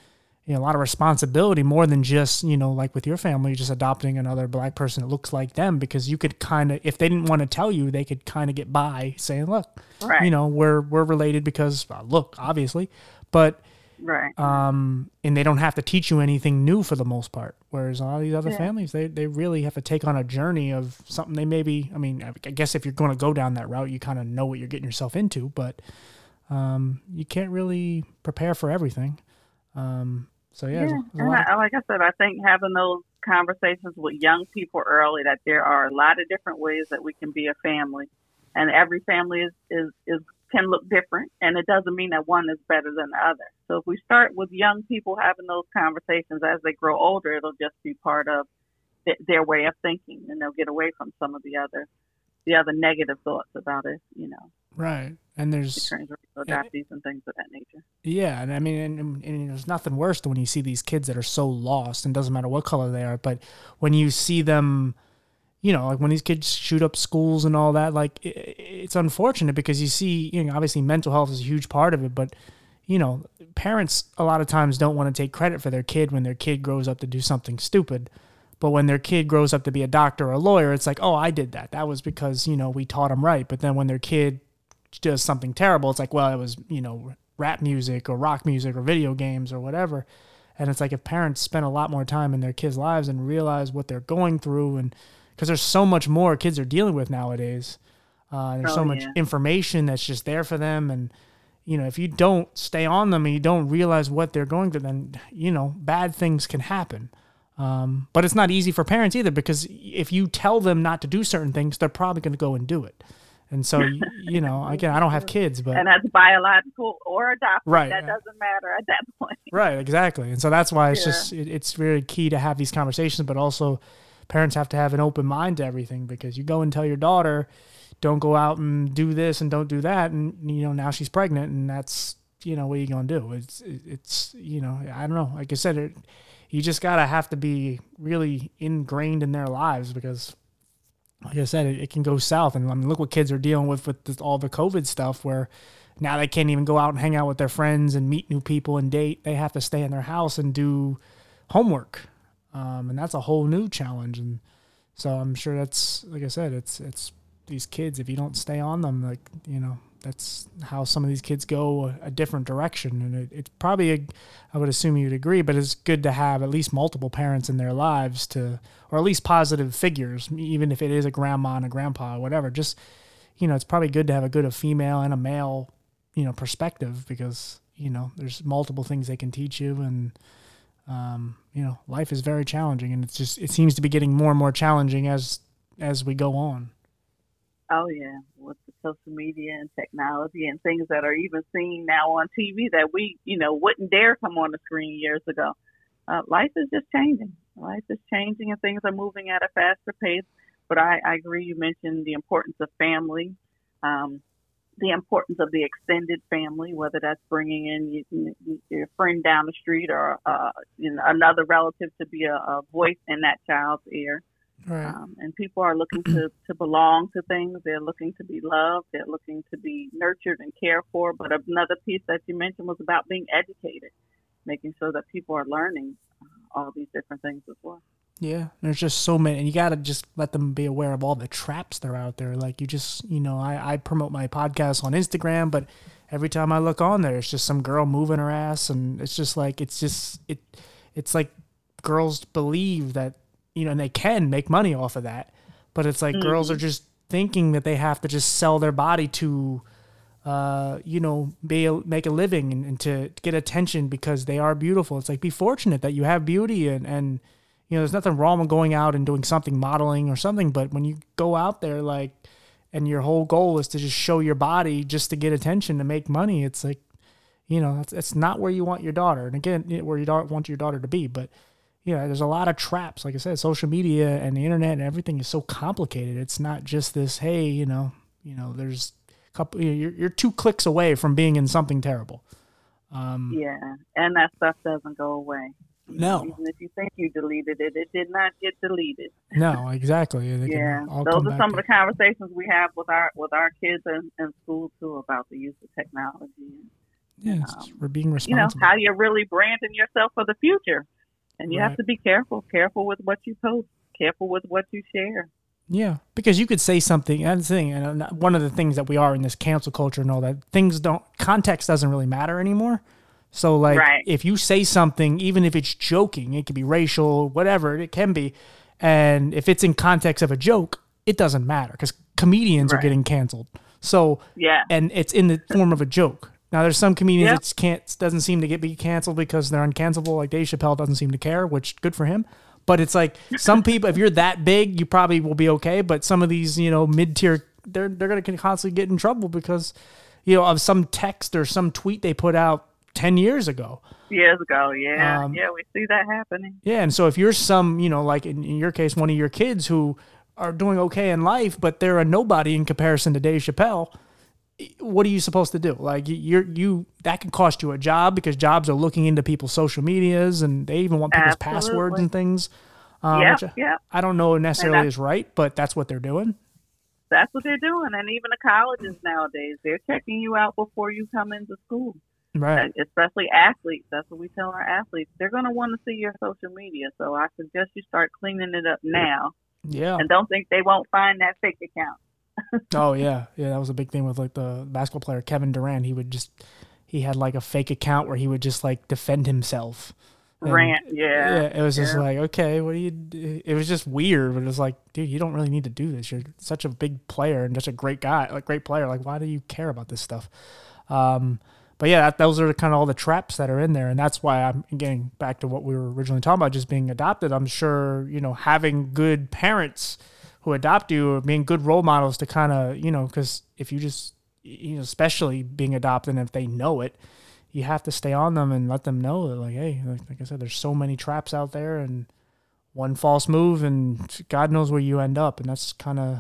you know, a lot of responsibility more than just you know like with your family just adopting another black person that looks like them because you could kind of if they didn't want to tell you they could kind of get by saying look right. you know we're we're related because look obviously but Right. Um, and they don't have to teach you anything new for the most part. Whereas a lot of these other yeah. families, they, they really have to take on a journey of something they maybe, I mean, I guess if you're going to go down that route, you kind of know what you're getting yourself into, but um, you can't really prepare for everything. Um, so yeah, yeah. and I, like I said, I think having those conversations with young people early that there are a lot of different ways that we can be a family, and every family is is is can look different, and it doesn't mean that one is better than the other. So if we start with young people having those conversations as they grow older, it'll just be part of th- their way of thinking, and they'll get away from some of the other the other negative thoughts about it. You know. Right, and there's adoptees and things of that nature. Yeah, and I mean, and, and, there's nothing worse than when you see these kids that are so lost, and doesn't matter what color they are, but when you see them you know, like when these kids shoot up schools and all that, like it, it's unfortunate because you see, you know, obviously mental health is a huge part of it, but you know, parents a lot of times don't want to take credit for their kid when their kid grows up to do something stupid. But when their kid grows up to be a doctor or a lawyer, it's like, oh, I did that. That was because, you know, we taught them right. But then when their kid does something terrible, it's like, well, it was, you know, rap music or rock music or video games or whatever. And it's like if parents spend a lot more time in their kids' lives and realize what they're going through and because there's so much more kids are dealing with nowadays. Uh, there's Oh, so much yeah. information that's just there for them, and you know, if you don't stay on them and you don't realize what they're going through, then you know, bad things can happen. Um, but it's not easy for parents either because if you tell them not to do certain things, they're probably going to go and do it. And so, you, know, again, I don't have kids, but and that's biological or adopted. Right. That doesn't matter at that point. Right, exactly. And so that's why it's Yeah. just it, it's very key to have these conversations, but also parents have to have an open mind to everything because you go and tell your daughter, don't go out and do this and don't do that, and you know now she's pregnant, and that's you know what are you gonna do? It's it's you know I don't know. Like I said, it, you just gotta have to be really ingrained in their lives because. Like I said, it, it can go south, and I mean, look what kids are dealing with with this, all the COVID stuff, where now they can't even go out and hang out with their friends and meet new people and date. They have to stay in their house and do homework, um, and that's a whole new challenge. And so I'm sure that's like I said, it's it's these kids. If you don't stay on them, like you know, that's how some of these kids go a, a different direction. And it, it's probably a, I would assume you'd agree, but it's good to have at least multiple parents in their lives to, or at least positive figures, even if it is a grandma and a grandpa or whatever. Just you know, it's probably good to have a good a female and a male you know perspective because you know there's multiple things they can teach you and um, you know life is very challenging and it's just it seems to be getting more and more challenging as as we go on Oh yeah, social media and technology and things that are even seen now on TV that we, you know, wouldn't dare come on the screen years ago. Uh, life is just changing. Life is changing and things are moving at a faster pace. But I, I agree. You mentioned the importance of family, um, the importance of the extended family, whether that's bringing in you, you, your friend down the street or uh, you know, another relative to be a, a voice in that child's ear. Right Um, and people are looking to, to belong to things. They're looking to be loved. They're looking to be nurtured and cared for. But another piece that you mentioned was about being educated, making sure that people are learning uh, all these different things as well. yeah there's just so many and you got to just let them be aware of all the traps that are out there like you just you know I, I promote my podcast on instagram but every time i look on there it's just some girl moving her ass and it's just like it's just it it's like girls believe that you know and they can make money off of that but it's like girls are just thinking that they have to just sell their body to uh, you know, be a, make a living and, and to get attention because they are beautiful. It's like be fortunate that you have beauty and and you know, there's nothing wrong with going out and doing something modeling or something, but when you go out there like and your whole goal is to just show your body just to get attention to make money, it's like you know, that's it's not where you want your daughter. And again, where you don't want your daughter to be, but you know, there's a lot of traps. Like I said, social media and the internet and everything is so complicated. It's not just this, hey, you know, you know, there's a couple you're, you're two clicks away from being in something terrible. Um, Yeah, and that stuff doesn't go away. No. Even if you think you deleted it, it did not get deleted. no, exactly. They Yeah, those are some of the conversations we have with our with our kids in, in school too about the use of technology. Yeah, just- we're being responsible. you know how you're really branding yourself for the future and you Right. have to be careful careful with what you post careful with what you share Yeah, because you could say something. That's the thing, and uh, one of the things that we are in this cancel culture and all that things don't context doesn't really matter anymore. So like, Right. if you say something, even if it's joking, it could be racial, whatever it can be, and if it's in context of a joke, it doesn't matter because comedians are getting canceled. So yeah and it's in the form of a joke. Now there's some comedians Yep. that can't doesn't seem to get be canceled because they're uncancelable. Like Dave Chappelle doesn't seem to care, which good for him. But it's like some people, if you're that big, you probably will be okay. But some of these, you know, mid tier, they're they're gonna constantly get in trouble because, you know, of some text or some tweet they put out ten years ago. years ago yeah Um, yeah we see that happening Yeah, and so if you're some, you know, like in, in your case, one of your kids who are doing okay in life, but they're a nobody in comparison to Dave Chappelle, what are you supposed to do? Like you- you're you that could cost you a job because jobs are looking into people's social medias and they even want people's passwords and things. Um, yeah I- yeah I don't know necessarily is right, but that's what they're doing. that's what they're doing and even the colleges nowadays they're checking you out before you come into school Right. especially athletes that's what we tell our athletes they're going to want to see your social media so i suggest you start cleaning it up now Yeah. and don't think they won't find that fake account Oh yeah, yeah. That was a big thing with like the basketball player Kevin Durant. He would just he had like a fake account where he would just like defend himself, And, Rant, yeah. Yeah, it was just like, okay, what do you? Do? It was just weird, but it was like, dude, you don't really need to do this. You're such a big player and such a great guy, like great player. Like, why do you care about this stuff? Um, but yeah, that, those are kind of all the traps that are in there, and that's why I'm getting back to what we were originally talking about, just being adopted. I'm sure you know having good parents who adopt you or being good role models to kind of you know because if you just you know especially being adopted and if they know it you have to stay on them and let them know that like hey like, like i said there's so many traps out there and one false move and god knows where you end up and that's kind of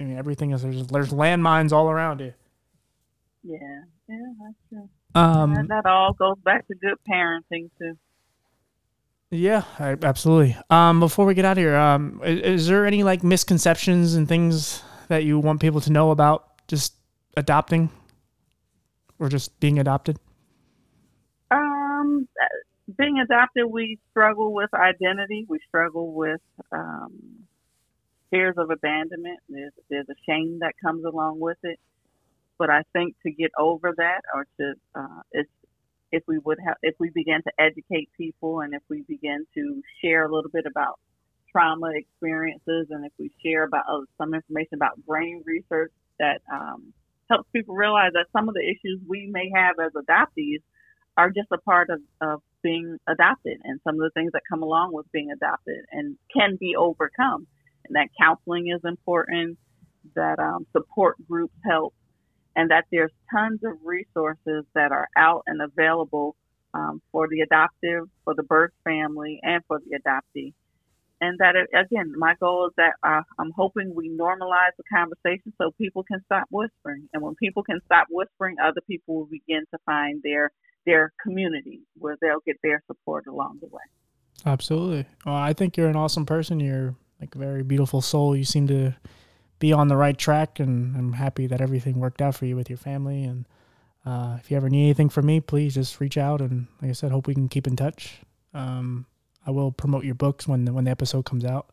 i mean everything is there's there's landmines all around you Yeah, yeah, that's true. um that, that all goes back to good parenting too. Yeah, I, absolutely. Um, before we get out of here, um, is, is there any like misconceptions and things that you want people to know about just adopting or just being adopted? Um, being adopted, we struggle with identity. We struggle with um, fears of abandonment. There's there's a shame that comes along with it. But I think to get over that, or to uh, it's if we would have if we begin to educate people and if we begin to share a little bit about trauma experiences and if we share about uh, some information about brain research that um, helps people realize that some of the issues we may have as adoptees are just a part of, of being adopted and some of the things that come along with being adopted and can be overcome. And that counseling is important that um, support groups help and that there's tons of resources that are out and available um, for the adoptive, for the birth family, and for the adoptee. And that, again, my goal is that uh, I'm hoping we normalize the conversation so people can stop whispering. And when people can stop whispering, other people will begin to find their their community where they'll get their support along the way. Absolutely. Well, I think you're an awesome person. You're like a very beautiful soul. You seem to be on the right track, and I'm happy that everything worked out for you with your family. And uh, if you ever need anything from me, please just reach out. And like I said, hope we can keep in touch. Um, I will promote your books when the, when the episode comes out.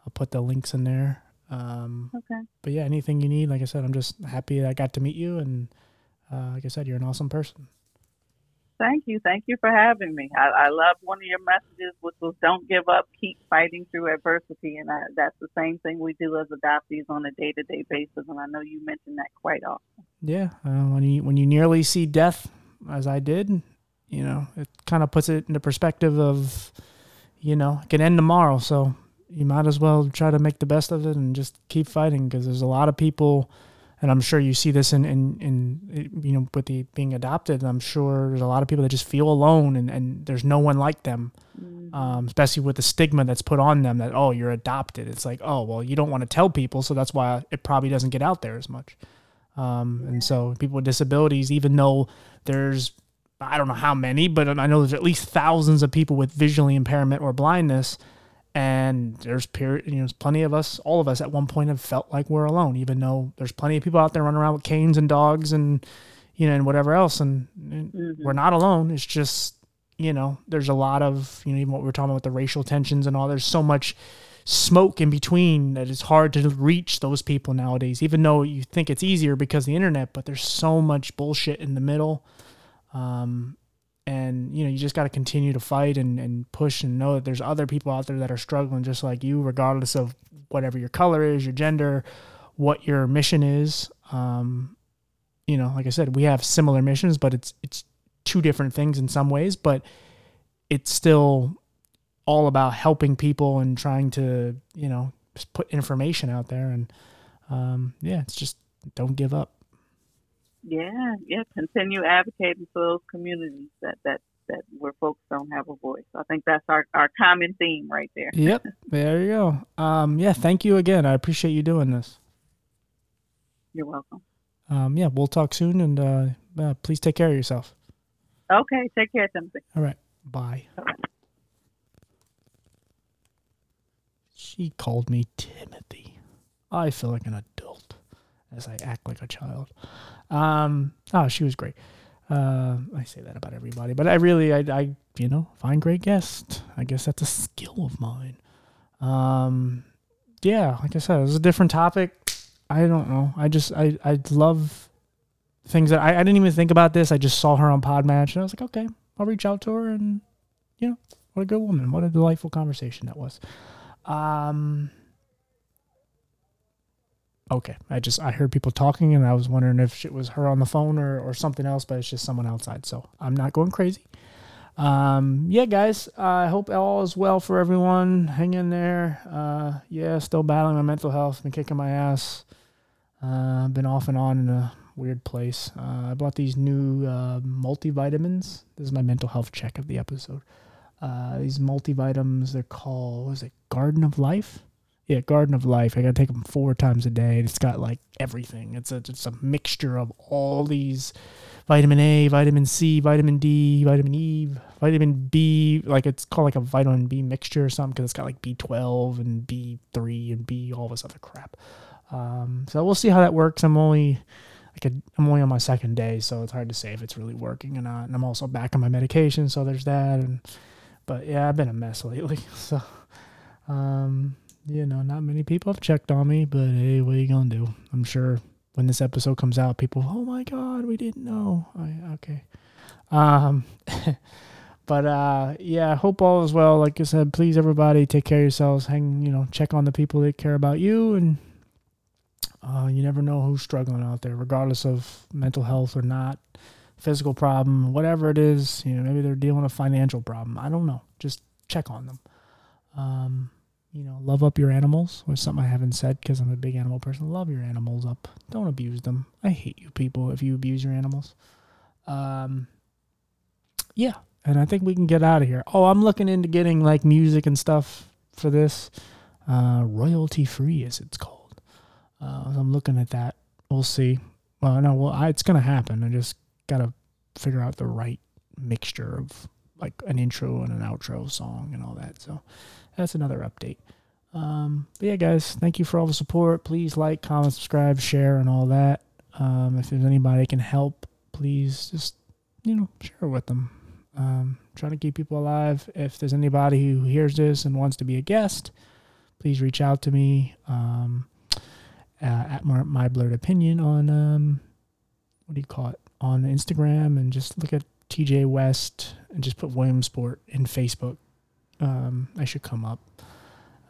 I'll put the links in there. Um, okay. But yeah, anything you need, like I said, I'm just happy that I got to meet you, and uh, like I said, you're an awesome person. Thank you. Thank you for having me. I, I love one of your messages, which was don't give up, keep fighting through adversity. And I, that's the same thing we do as adoptees on a day to day basis. And I know you mention that quite often. Yeah. Uh, when you, when you nearly see death, as I did, you know, it kind of puts it into perspective of, you know, it can end tomorrow. So you might as well try to make the best of it and just keep fighting because there's a lot of people and I'm sure you see this in, in, in you know with the being adopted. I'm sure there's a lot of people that just feel alone and, and there's no one like them, mm-hmm. um, especially with the stigma that's put on them that oh you're adopted. It's like oh well you don't want to tell people, so that's why it probably doesn't get out there as much. Um, yeah. And so people with disabilities, even though there's I don't know how many, but I know there's at least thousands of people with visually impairment or blindness and there's period you know there's plenty of us all of us at one point have felt like we're alone even though there's plenty of people out there running around with canes and dogs and you know and whatever else. And, and mm-hmm. we're not alone. It's just you know there's a lot of you know even what we are talking about the racial tensions and all there's so much smoke in between that it's hard to reach those people nowadays even though you think it's easier because of the internet but there's so much bullshit in the middle. Um, and you know you just got to continue to fight and, and push and know that there's other people out there that are struggling just like you regardless of whatever your color is your gender what your mission is. Um, you know like i said we have similar missions but it's it's two different things in some ways but it's still all about helping people and trying to you know put information out there and um, yeah it's just don't give up yeah, yeah, continue advocating for those communities that that that where folks don't have a voice. I think that's our our common theme right there. Yep, there you go. Um, yeah, thank you again. I appreciate you doing this. You're welcome. Um, yeah, we'll talk soon, and uh, uh, please take care of yourself. Okay, take care, Timothy. All right, bye. All right. She called me Timothy. I feel like an adult as I act like a child. Um, oh, she was great. Uh, I say that about everybody, but I really, I, I, you know, find great guests. I guess that's a skill of mine. Um, yeah, like I said, it was a different topic. I don't know. I just, I, I love things that I, I didn't even think about this. I just saw her on Podmatch and I was like, okay, I'll reach out to her and you know, what a good woman. What a delightful conversation that was. Um, okay, I just I heard people talking and I was wondering if it was her on the phone or or something else, but it's just someone outside. So I'm not going crazy. Um, yeah, guys, I hope all is well for everyone. Hang in there. Uh, yeah, still battling my mental health. Been kicking my ass. Uh, been off and on in a weird place. Uh, I bought these new uh, multivitamins. This is my mental health check of the episode. Uh, these multivitamins, they're called, what is it, Garden of Life? Yeah, Garden of Life. I gotta take them four times a day. It's got like everything. It's a it's a mixture of all these vitamin A, vitamin C, vitamin D, vitamin E, vitamin B. Like it's called like a vitamin B mixture or something because it's got like B12 and B3 and B all this other crap. Um, so we'll see how that works. I'm only I could, I'm only on my second day, so it's hard to say if it's really working or not. And I'm also back on my medication, so there's that. And but yeah, I've been a mess lately. So um, you know, not many people have checked on me, but hey, what are you gonna do? I'm sure when this episode comes out, people, oh my god, we didn't know. I, okay. Um, but uh, yeah, hope all is well. Like I said, please everybody take care of yourselves. Hang, you know, check on the people that care about you, and uh, you never know who's struggling out there, regardless of mental health or not, physical problem, whatever it is. You know, maybe they're dealing with a financial problem. I don't know. Just check on them. Um, you know, love up your animals, which something I haven't said because I'm a big animal person. Love your animals up. Don't abuse them. I hate you people if you abuse your animals. Um, yeah, and I think we can get out of here. Oh, I'm looking into getting like music and stuff for this. Uh, royalty free, as it's called. Uh, I'm looking at that. We'll see. Well, no, well, I, it's gonna happen. I just gotta figure out the right mixture of like an intro and an outro song and all that. So that's another update. Um, but yeah, guys, thank you for all the support. Please like, comment, subscribe, share, and all that. Um, if there's anybody can help, please just you know share with them. Um, trying to keep people alive. If there's anybody who hears this and wants to be a guest, please reach out to me um, uh, at my, my blurred opinion on um, what do you call it on Instagram, and just look at TJ West and just put Williamsport in Facebook um, I should come up.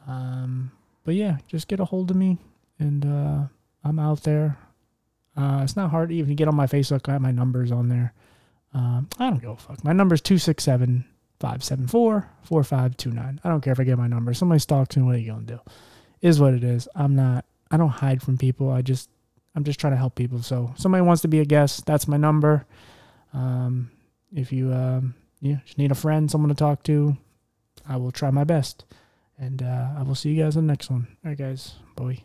Um, but yeah, just get a hold of me, and uh, I'm out there. Uh, it's not hard even to get on my Facebook. I have my numbers on there. Um, I don't give a fuck. My number is 267 574 4529. I don't care if I get my number. Somebody stalks me. What are you going to do? Is what it is. I'm not, I don't hide from people. I just, I'm just trying to help people. So somebody wants to be a guest, that's my number. Um, if you, um, yeah, just need a friend, someone to talk to, I will try my best. And uh, I will see you guys in the next one. All right, guys. Bye.